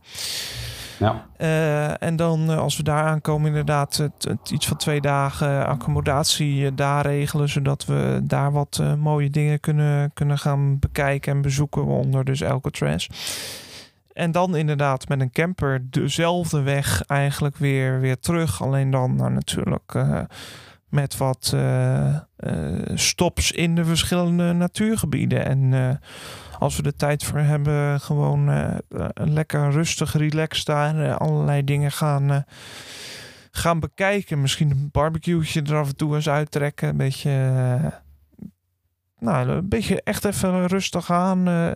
Ja. Uh, en dan uh, als we daar aankomen, inderdaad het, het iets van twee dagen accommodatie daar regelen, zodat we daar wat mooie dingen kunnen, kunnen gaan bekijken en bezoeken, onder dus Alcatraz. En dan inderdaad met een camper dezelfde weg eigenlijk weer, weer terug. Alleen dan nou, natuurlijk met wat stops in de verschillende natuurgebieden. En als we de tijd voor hebben, gewoon uh, lekker rustig, relaxed daar uh, allerlei dingen gaan, uh, gaan bekijken. Misschien een barbecueetje er af en toe eens uittrekken. Een beetje, nou, een beetje echt even rustig aan. Uh,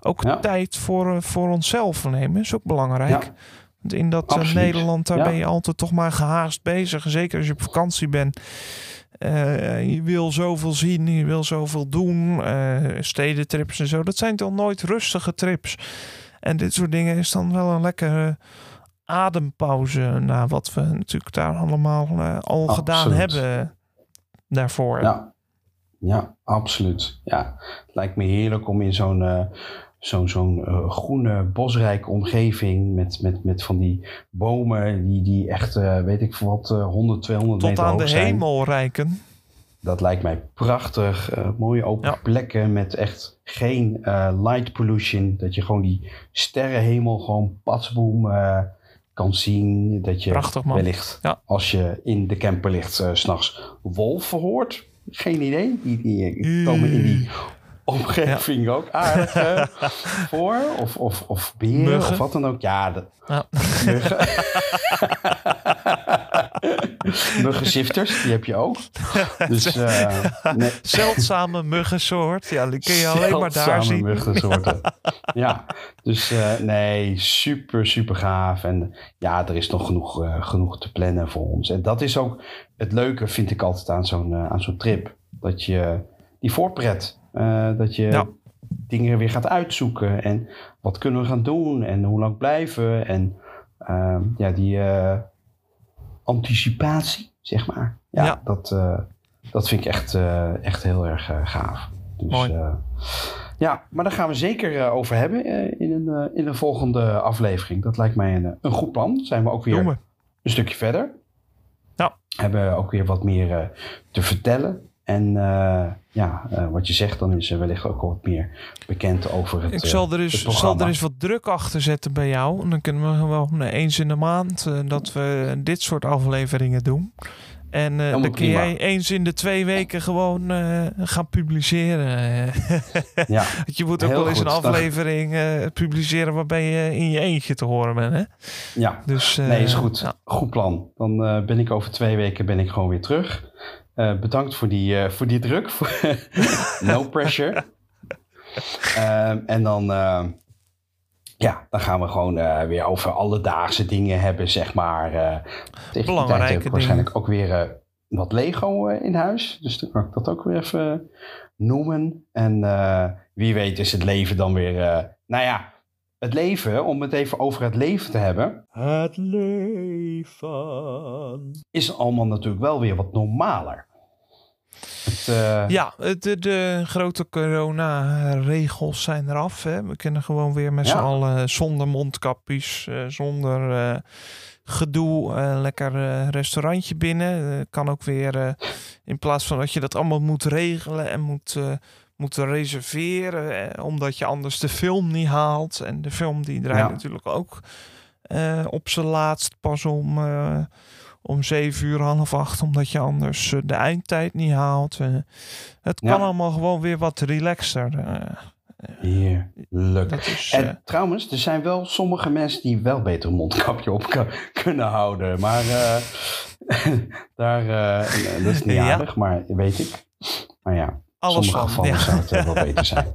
ook Ja. tijd voor, voor onszelf nemen is ook belangrijk. Ja. Want in dat uh. Nederland, daar Ja. ben je altijd toch maar gehaast bezig. Zeker als je op vakantie bent. Uh, je wil zoveel zien, je wil zoveel doen. Uh, stedentrips en zo. Dat zijn toch nooit rustige trips. En dit soort dingen is dan wel een lekkere adempauze. Na wat we natuurlijk daar allemaal uh, al Absoluut. gedaan hebben daarvoor. Ja. ja, absoluut. Ja. Het lijkt me heerlijk om in zo'n zo'n zo'n uh, groene, bosrijke omgeving met, met, met van die bomen die, die echt, uh, weet ik veel wat, 100, 200 Tot meter aan hoog de zijn. hemel reiken. Dat lijkt mij prachtig. Uh, mooie open Ja. plekken met echt geen uh, light pollution. Dat je gewoon die sterrenhemel gewoon patsboom uh, kan zien. Dat je Prachtig, man. wellicht Ja. als je in de camper ligt uh, s'nachts wolven hoort. Geen idee. Die, die komen in die omgeving ook aardig uh, (laughs) voor. Of, of, of Muggen. of wat dan ook. Ja, Ja. muggen. (laughs) Muggenzifters, die heb je ook. Dus, uh, nee. Zeldzame muggensoort. Ja, die kun je alleen maar daar Zeldzame zien. muggensoorten. (laughs) ja, dus uh, nee, super, super gaaf. En ja, er is nog genoeg, uh, genoeg te plannen voor ons. En dat is ook het leuke, vind ik altijd aan zo'n aan zo'n trip. Dat je die voorpret, uh, dat je Ja. dingen weer gaat uitzoeken. En wat kunnen we gaan doen en hoe lang blijven. En uh, ja, die uh, anticipatie, zeg maar. Ja, Ja. Dat, uh, dat vind ik echt, echt heel erg gaaf. Dus, Mooi. ja, maar daar gaan we zeker over hebben in, een, in een volgende aflevering. Dat lijkt mij een, een goed plan. Zijn we ook weer een stukje verder. Ja. Hebben we ook weer wat meer te vertellen. En uh, ja, uh, wat je zegt, dan is er wellicht ook wat meer bekend over het Ik zal er, het eens, zal er eens wat druk achter zetten bij jou. En dan kunnen we gewoon eens in de maand uh, dat we dit soort afleveringen doen. En eh, dan kun jij eens in de twee weken gewoon eh, gaan publiceren. (laughs) Ja, Want je moet ook wel eens een goed. Aflevering eh, publiceren waarbij je in je eentje te horen bent. Hè? ja. Dus, eh, Nee, is goed. ja. Goed plan. Dan eh, ben ik over twee weken ben ik gewoon weer terug. Eh, bedankt voor die, eh, voor die druk. (laughs) no pressure. Ehm, en dan, eh, ja, dan gaan we gewoon eh, weer over alledaagse dingen hebben, zeg maar. Tegen die tijd Belangrijke heb ik waarschijnlijk ook weer wat Lego in huis. Dus dan kan ik dat ook weer even noemen. En wie weet is het leven dan weer... nou ja, het leven, om het even over het leven te hebben... Het leven. is allemaal natuurlijk wel weer wat normaler. Het, eh, Ja, de, de grote corona-regels zijn eraf. Hè? We kunnen gewoon weer met Ja. z'n allen zonder mondkapjes, eh, zonder eh, gedoe, lekker restaurantje binnen. Kan ook weer, in plaats van dat je dat allemaal moet regelen en moet, eh, moet reserveren, eh, omdat je anders de film niet haalt. En de film die draait Ja. natuurlijk ook eh, op zijn laatst pas om... eh, om zeven uur, half acht, omdat je anders eh, de eindtijd niet haalt. Eh, het Ja. kan allemaal gewoon weer wat relaxter. eh, Heerlijk. dat is, En trouwens, er zijn wel sommige mensen die wel beter een mondkapje op kan- (laughs) kunnen houden. Maar (laughs) daar, dat is niet Ja. aardig, maar weet ik. Maar ja, alles sommige van. Ja. zou het wel beter zijn.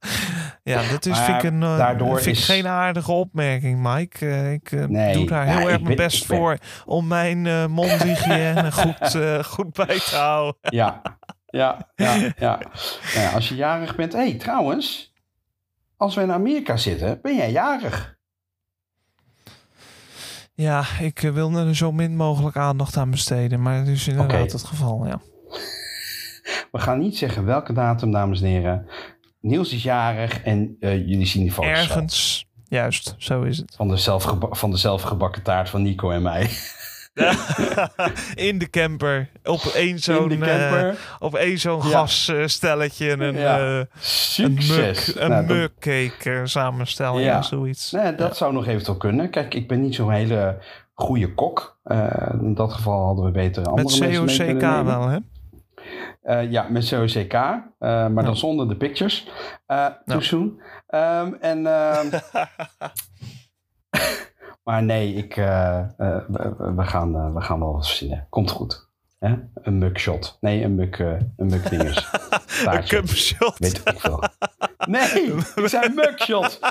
(laughs) ja, dat is, Maar vind ik, een, eh, daardoor vind is- geen aardige opmerking, Mike. Eh, ik eh, Nee, doe daar heel erg mijn best ben- voor om mijn eh mondhygiëne (laughs) goed, goed bij te houden. Ja, (laughs) ja, ja, ja. Nou ja, als je jarig bent. Hé, hey, trouwens, als we in Amerika zitten, ben jij jarig. Ja, ik wil er zo min mogelijk aandacht aan besteden, maar dat is inderdaad het geval, ja. We gaan niet zeggen welke datum, dames en heren. Niels is jarig en eh, jullie zien die foto's. Ergens, juist, zo is het. Van de, zelfgeba- van de zelfgebakken taart van Nico en mij. (laughs) in de camper, op één zo'n eh, op één zo'n Ja. gasstelletje en een, Ja. eh, Succes. een Nou, eh, samenstellen, Ja. ja, zoiets. Nee, dat zou nog eventueel kunnen. Kijk, ik ben niet zo'n hele goede kok. In dat geval hadden we beter andere Met mensen mee COCK wel, hè? Eh, ja, met COCK. eh, maar dan Ja. zonder de pictures. Ja. Too soon. Ehm, en, ehm, (laughs) maar nee, ik, we, we gaan, we gaan wel wat verzinnen. Komt goed. Hè? Een mugshot. Nee, een mug, eh, een mug dinges. (laughs) Een cupshot. Weet ik veel. Nee, ik zei mugshot. (laughs)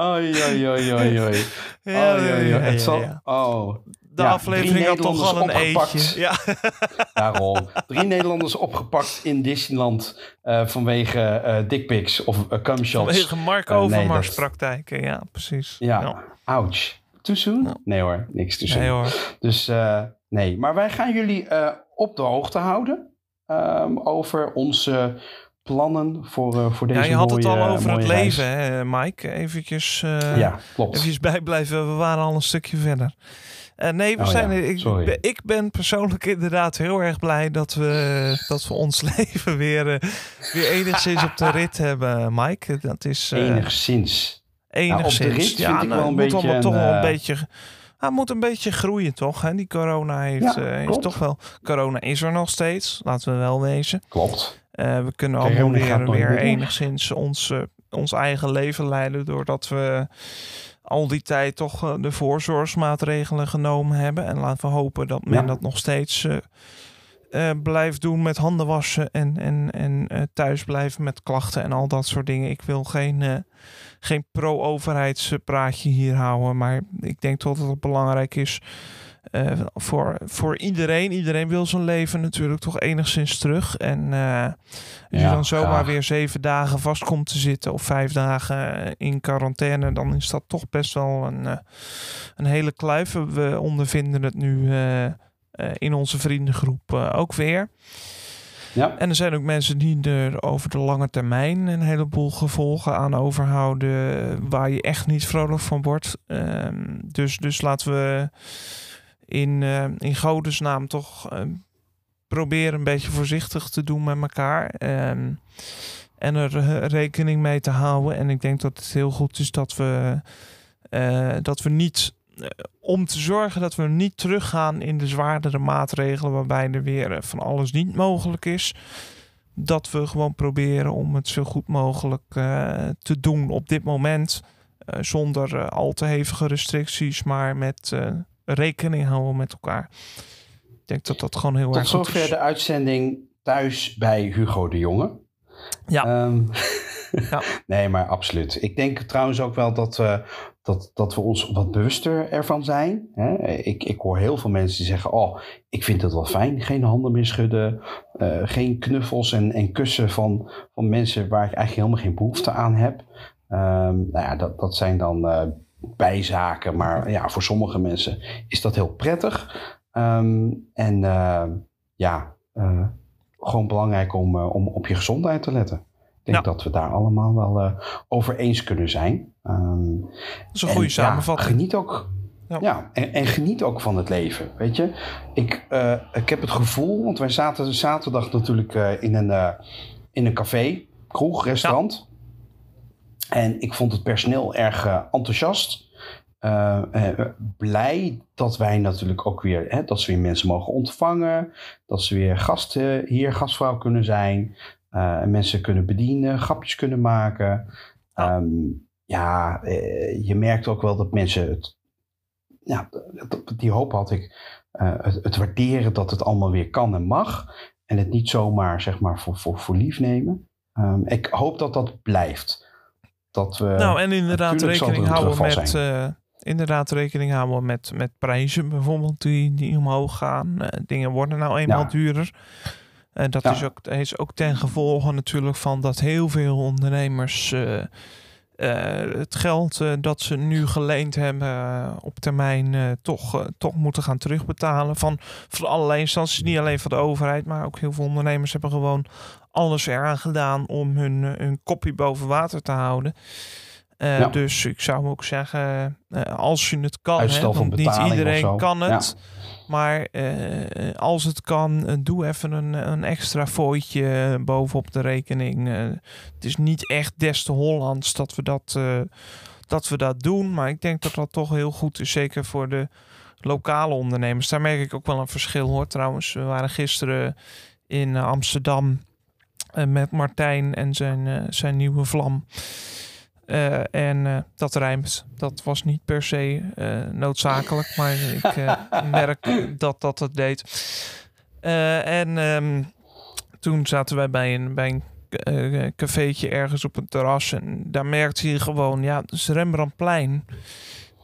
Oei, oei, oei, oei, oei. Ja, Oei, oei, oei. ja, Het ja, zal- ja. Oh, De Ja, aflevering had toch al een eetje. Ja. (laughs) daarom. Drie Nederlanders opgepakt in Disneyland eh, vanwege eh dickpics of uh, cumshots. Vanwege Mark Eh, nee, Overmars dat- praktijken. Ja, precies. Ja, ouch. Too soon? Nee hoor, niks too soon. Nee hoor. Dus nee, maar wij gaan jullie op de hoogte houden ehm, over onze plannen voor, voor deze Ja, je had het al over het reis. leven, hè, Mike? Eventjes, eh Ja, klopt. eventjes bijblijven. We waren al een stukje verder. Eh, nee, we Oh zijn, ja, ik, ben- ik ben persoonlijk inderdaad heel erg blij dat we, dat we ons (laughs) leven weer, eh, weer enigszins op de rit hebben, Mike. Dat is eh, Enigszins. enigszins. op de rit ja, vind ik nou, wel een het moet beetje allemaal toch wel een beetje. Hij moet een beetje groeien, toch? Hè? Die corona heeft, Ja, is toch wel. Corona is er nog steeds, laten we wel wezen. Klopt. We kunnen allemaal weer, weer enigszins ons, ons eigen leven leiden. Doordat we al die tijd toch eh, de voorzorgsmaatregelen genomen hebben. En laten we hopen dat men Ja. dat nog steeds eh, eh, blijft doen met handen wassen. En, en, en thuis blijven met klachten en al dat soort dingen. Ik wil geen, geen pro-overheidspraatje hier houden. Maar ik denk toch dat het belangrijk is. Eh, voor, voor iedereen. Iedereen wil zijn leven natuurlijk toch enigszins terug. En eh, als je dan zomaar graag. weer zeven dagen vast komt te zitten of vijf dagen in quarantaine, dan is dat toch best wel een, eh, een hele kluif. We ondervinden het nu in onze vriendengroep ook weer. Ja, En er zijn ook mensen die er over de lange termijn een heleboel gevolgen aan overhouden waar je echt niet vrolijk van wordt. Ehm, dus, dus laten we in, eh, in godesnaam toch eh, proberen een beetje voorzichtig te doen met elkaar. Ehm, en er eh, rekening mee te houden. En ik denk dat het heel goed is dat we, eh, dat we niet om te zorgen dat we niet teruggaan in de zwaardere maatregelen waarbij er weer van alles niet mogelijk is. Dat we gewoon proberen om het zo goed mogelijk te doen op dit moment. zonder al te hevige restricties, maar met rekening houden met elkaar. Ik denk dat dat gewoon heel Tot erg goed zover de uitzending thuis bij Hugo de Jonge. Ja. Ehm, (laughs) Ja. Nee, maar absoluut. Ik denk trouwens ook wel dat we, dat, dat we ons wat bewuster ervan zijn. Hè? Ik, ik hoor heel veel mensen die zeggen: Oh, ik vind het wel fijn. Geen handen meer schudden. eh, geen knuffels en, en kussen van, van mensen waar ik eigenlijk helemaal geen behoefte aan heb. Ehm, nou ja, dat, dat zijn dan eh, bijzaken. Maar ja, voor sommige mensen is dat heel prettig. Ehm, en eh, ja, eh, gewoon belangrijk om, eh, om op je gezondheid te letten. Ik denk Ja. dat we daar allemaal wel over eens kunnen zijn. Ehm, Dat is een en, goede ja, samenvatting. geniet ook. Ja. Ja, en, en geniet ook van het leven. Weet je, ik, ik heb het gevoel, want wij zaten zaterdag natuurlijk in, een, in een café, kroeg, restaurant. En ik vond het personeel erg eh, enthousiast. Eh, eh, blij dat wij natuurlijk ook weer, hè, dat ze weer mensen mogen ontvangen. Dat ze weer gasten, hier gastvrouw kunnen zijn. en mensen kunnen bedienen, grapjes kunnen maken. Ja. Ehm, ja, eh, je merkt ook wel dat mensen het. Ja, die hoop had ik. het, het waarderen dat het allemaal weer kan en mag. En het niet zomaar, zeg maar, voor, voor, voor lief nemen. Ehm, ik hoop dat dat blijft. Dat we. Nou, en inderdaad er rekening houden met, eh, inderdaad rekening houden met, met prijzen bijvoorbeeld die, die omhoog gaan. Eh, dingen worden nou eenmaal Ja. duurder. En dat Ja. is, ook, is ook ten gevolge natuurlijk van dat heel veel ondernemers eh, eh, het geld eh, dat ze nu geleend hebben eh, op termijn eh, toch, eh, toch moeten gaan terugbetalen. Van, van allerlei instanties, niet alleen van de overheid, maar ook heel veel ondernemers hebben gewoon alles eraan gedaan om hun, eh, hun kopje boven water te houden. Eh, Ja. Dus ik zou ook zeggen, eh, als je het kan, hè, want niet iedereen kan het. Maar als het kan, doe even een, een extra fooitje bovenop de rekening. Het is niet echt des te Hollands dat we dat, dat we dat doen. Maar ik denk dat dat toch heel goed is. Zeker voor de lokale ondernemers. Daar merk ik ook wel een verschil hoor. Trouwens, we waren gisteren in Amsterdam met Martijn en zijn, eh, zijn nieuwe vlam. Eh, en eh, dat rijmt. Dat was niet per se eh, noodzakelijk, maar ik eh, (laughs) merk dat dat het deed. Eh, en ehm, toen zaten wij bij een, bij een eh, cafeetje ergens op een terras. En daar merkte je gewoon, ja, het is Rembrandtplein.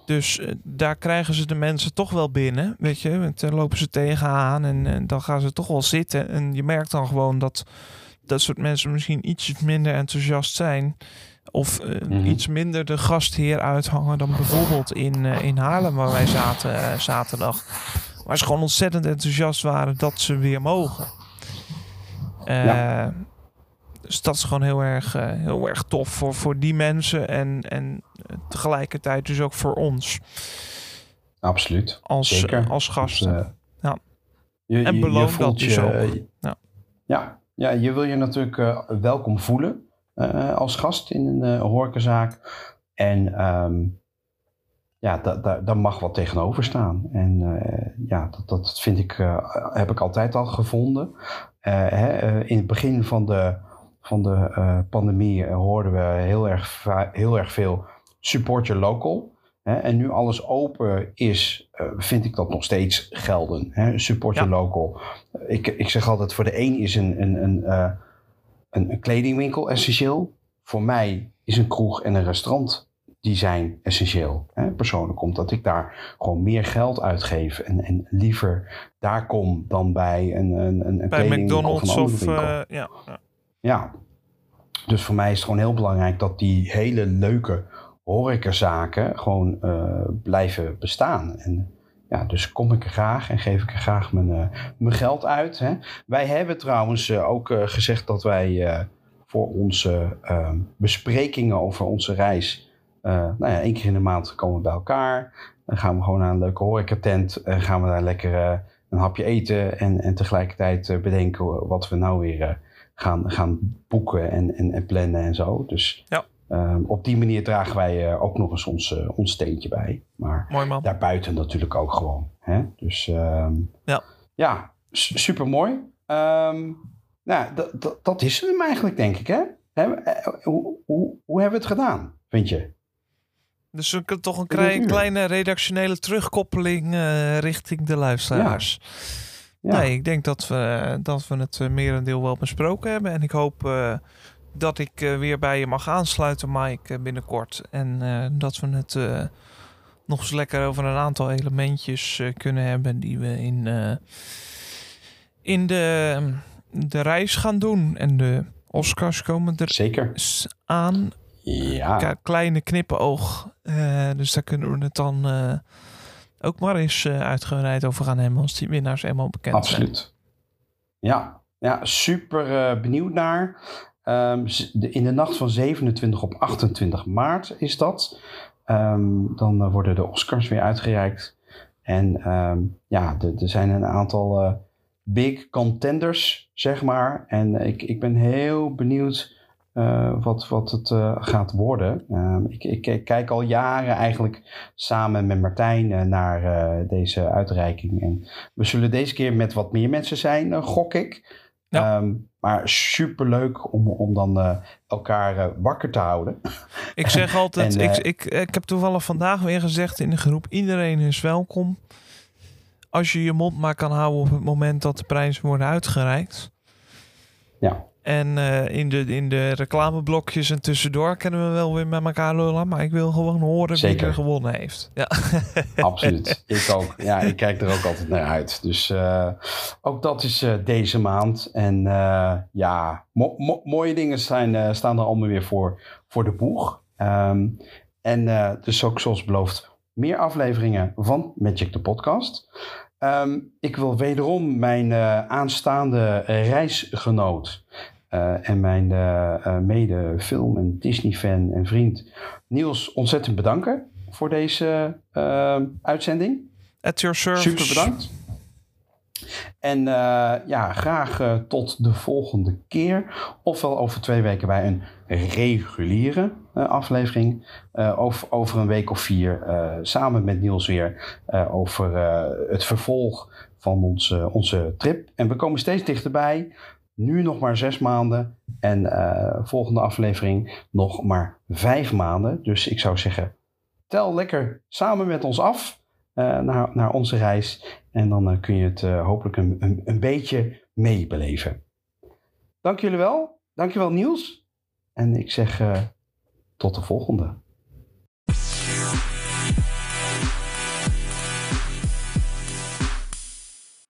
Dus eh, daar krijgen ze de mensen toch wel binnen, weet je. Want dan lopen ze tegenaan en, en dan gaan ze toch wel zitten. En je merkt dan gewoon dat dat soort mensen misschien iets minder enthousiast zijn. Of eh, Mhm. iets minder de gastheer uithangen dan bijvoorbeeld in, eh, in Haarlem waar wij zaten eh, zaterdag. Waar ze gewoon ontzettend enthousiast waren dat ze weer mogen. Ja. Dus dat is gewoon heel erg, heel erg tof voor, voor die mensen en, en tegelijkertijd dus ook voor ons Absoluut. als, Zeker. als gasten. Dus, eh, Ja. je- En je- je beloon dat dus je- ook. Ja. Ja, ja, je wil je natuurlijk eh, welkom voelen eh, als gast in een eh horecazaak. En ehm, ja, da- da- daar mag wat tegenover staan. En ja, dat, dat vind ik, heb ik altijd al gevonden. Hè, in het begin van de, van de pandemie hoorden we heel erg, heel erg veel support your local. Hè, en nu alles open is, eh, vind ik dat nog steeds gelden. Hè? Support Ja. your local. Ik, ik zeg altijd, voor de een is een, een, een, eh, een, een kledingwinkel essentieel. Voor mij is een kroeg en een restaurant die zijn essentieel. Hè? Persoonlijk omdat ik daar gewoon meer geld uitgeef en, en liever daar kom dan bij een, een, een Bij kledingwinkel McDonald's of een andere of winkel. eh, ja, ja. Ja, dus voor mij is het gewoon heel belangrijk dat die hele leuke horecazaken gewoon eh, blijven bestaan. En ja, dus kom ik er graag en geef ik er graag mijn, eh, mijn geld uit. Hè. Wij hebben trouwens eh, ook gezegd dat wij voor onze eh, besprekingen over onze reis, nou ja, één keer in de maand komen we bij elkaar. Dan gaan we gewoon naar een leuke horecatent en gaan we daar lekker een hapje eten en, en tegelijkertijd bedenken wat we nou weer gaan, gaan boeken en, en, en plannen en zo. Dus Ja. Ehm, op die manier dragen wij eh, ook nog eens ons, eh, ons steentje bij. Maar Mooi man. daarbuiten natuurlijk ook gewoon. Hè? Dus ehm, Ja. ja, super mooi. nou, dat- is hem eigenlijk, denk ik. Hè? Hè, eh, Hoe, hoe, hoe hebben we het gedaan, vind je? Dus een, toch een klein, kleine redactionele terugkoppeling richting de luisteraars. Ja. Nee, ik denk dat we, dat we het merendeel wel besproken hebben. En ik hoop dat ik eh, weer bij je mag aansluiten, Mike, eh, binnenkort. En eh, dat we het nog eens lekker over een aantal elementjes kunnen hebben die we in, in de, de reis gaan doen. En de Oscars komen er Zeker. aan. Ja, kleine knippenoog. Eh, dus daar kunnen we het dan ook maar eens eh, uitgebreid over gaan hebben als die winnaars eenmaal bekend zijn. absoluut. Ja, ja super benieuwd naar. Ehm, in de nacht van 27 op 28 maart is dat. Ehm, dan eh, worden de Oscars weer uitgereikt. En ehm, ja, er zijn een aantal eh, big contenders, zeg maar. En eh, ik, ik ben heel benieuwd wat, wat het gaat worden. Ik, ik, ik kijk al jaren eigenlijk samen met Martijn naar deze uitreiking. En we zullen deze keer met wat meer mensen zijn, gok ik. Ja. Ehm, maar superleuk om, om dan eh, elkaar eh, wakker te houden. (laughs) Ik zeg altijd, En, ik, eh, ik, ik heb toevallig vandaag weer gezegd in de groep, iedereen is welkom. Als je je mond maar kan houden op het moment dat de prijzen worden uitgereikt. Ja. En eh, in, de, in de reclameblokjes en tussendoor kunnen we wel weer met elkaar lullen. Maar ik wil gewoon horen wie er gewonnen heeft. Ja. (laughs) Absoluut. ik ook. Ja, ik kijk er ook altijd naar uit. Dus eh, ook dat is eh, deze maand. En ja, mo- mo- mooie dingen zijn, staan er allemaal weer voor, voor de boeg. Ehm, en dus ook zoals beloofd, meer afleveringen van Magic the Podcast. Ehm, ik wil wederom mijn eh, aanstaande reisgenoot eh, en mijn eh, eh, mede film- en Disney-fan en vriend Niels ontzettend bedanken voor deze eh, uitzending. At your service. Super bedankt. En eh, ja, graag eh, tot de volgende keer. Ofwel over twee weken bij een reguliere eh, aflevering. Eh, over, een week of vier samen met Niels weer over het vervolg van onze, onze trip. En we komen steeds dichterbij. Nu nog maar zes maanden. En volgende aflevering nog maar vijf maanden. Dus ik zou zeggen, tel lekker samen met ons af naar, naar onze reis. En dan eh, kun je het eh, hopelijk een, een, een beetje meebeleven. Dank jullie wel. Dank je wel Niels. En ik zeg eh, tot de volgende.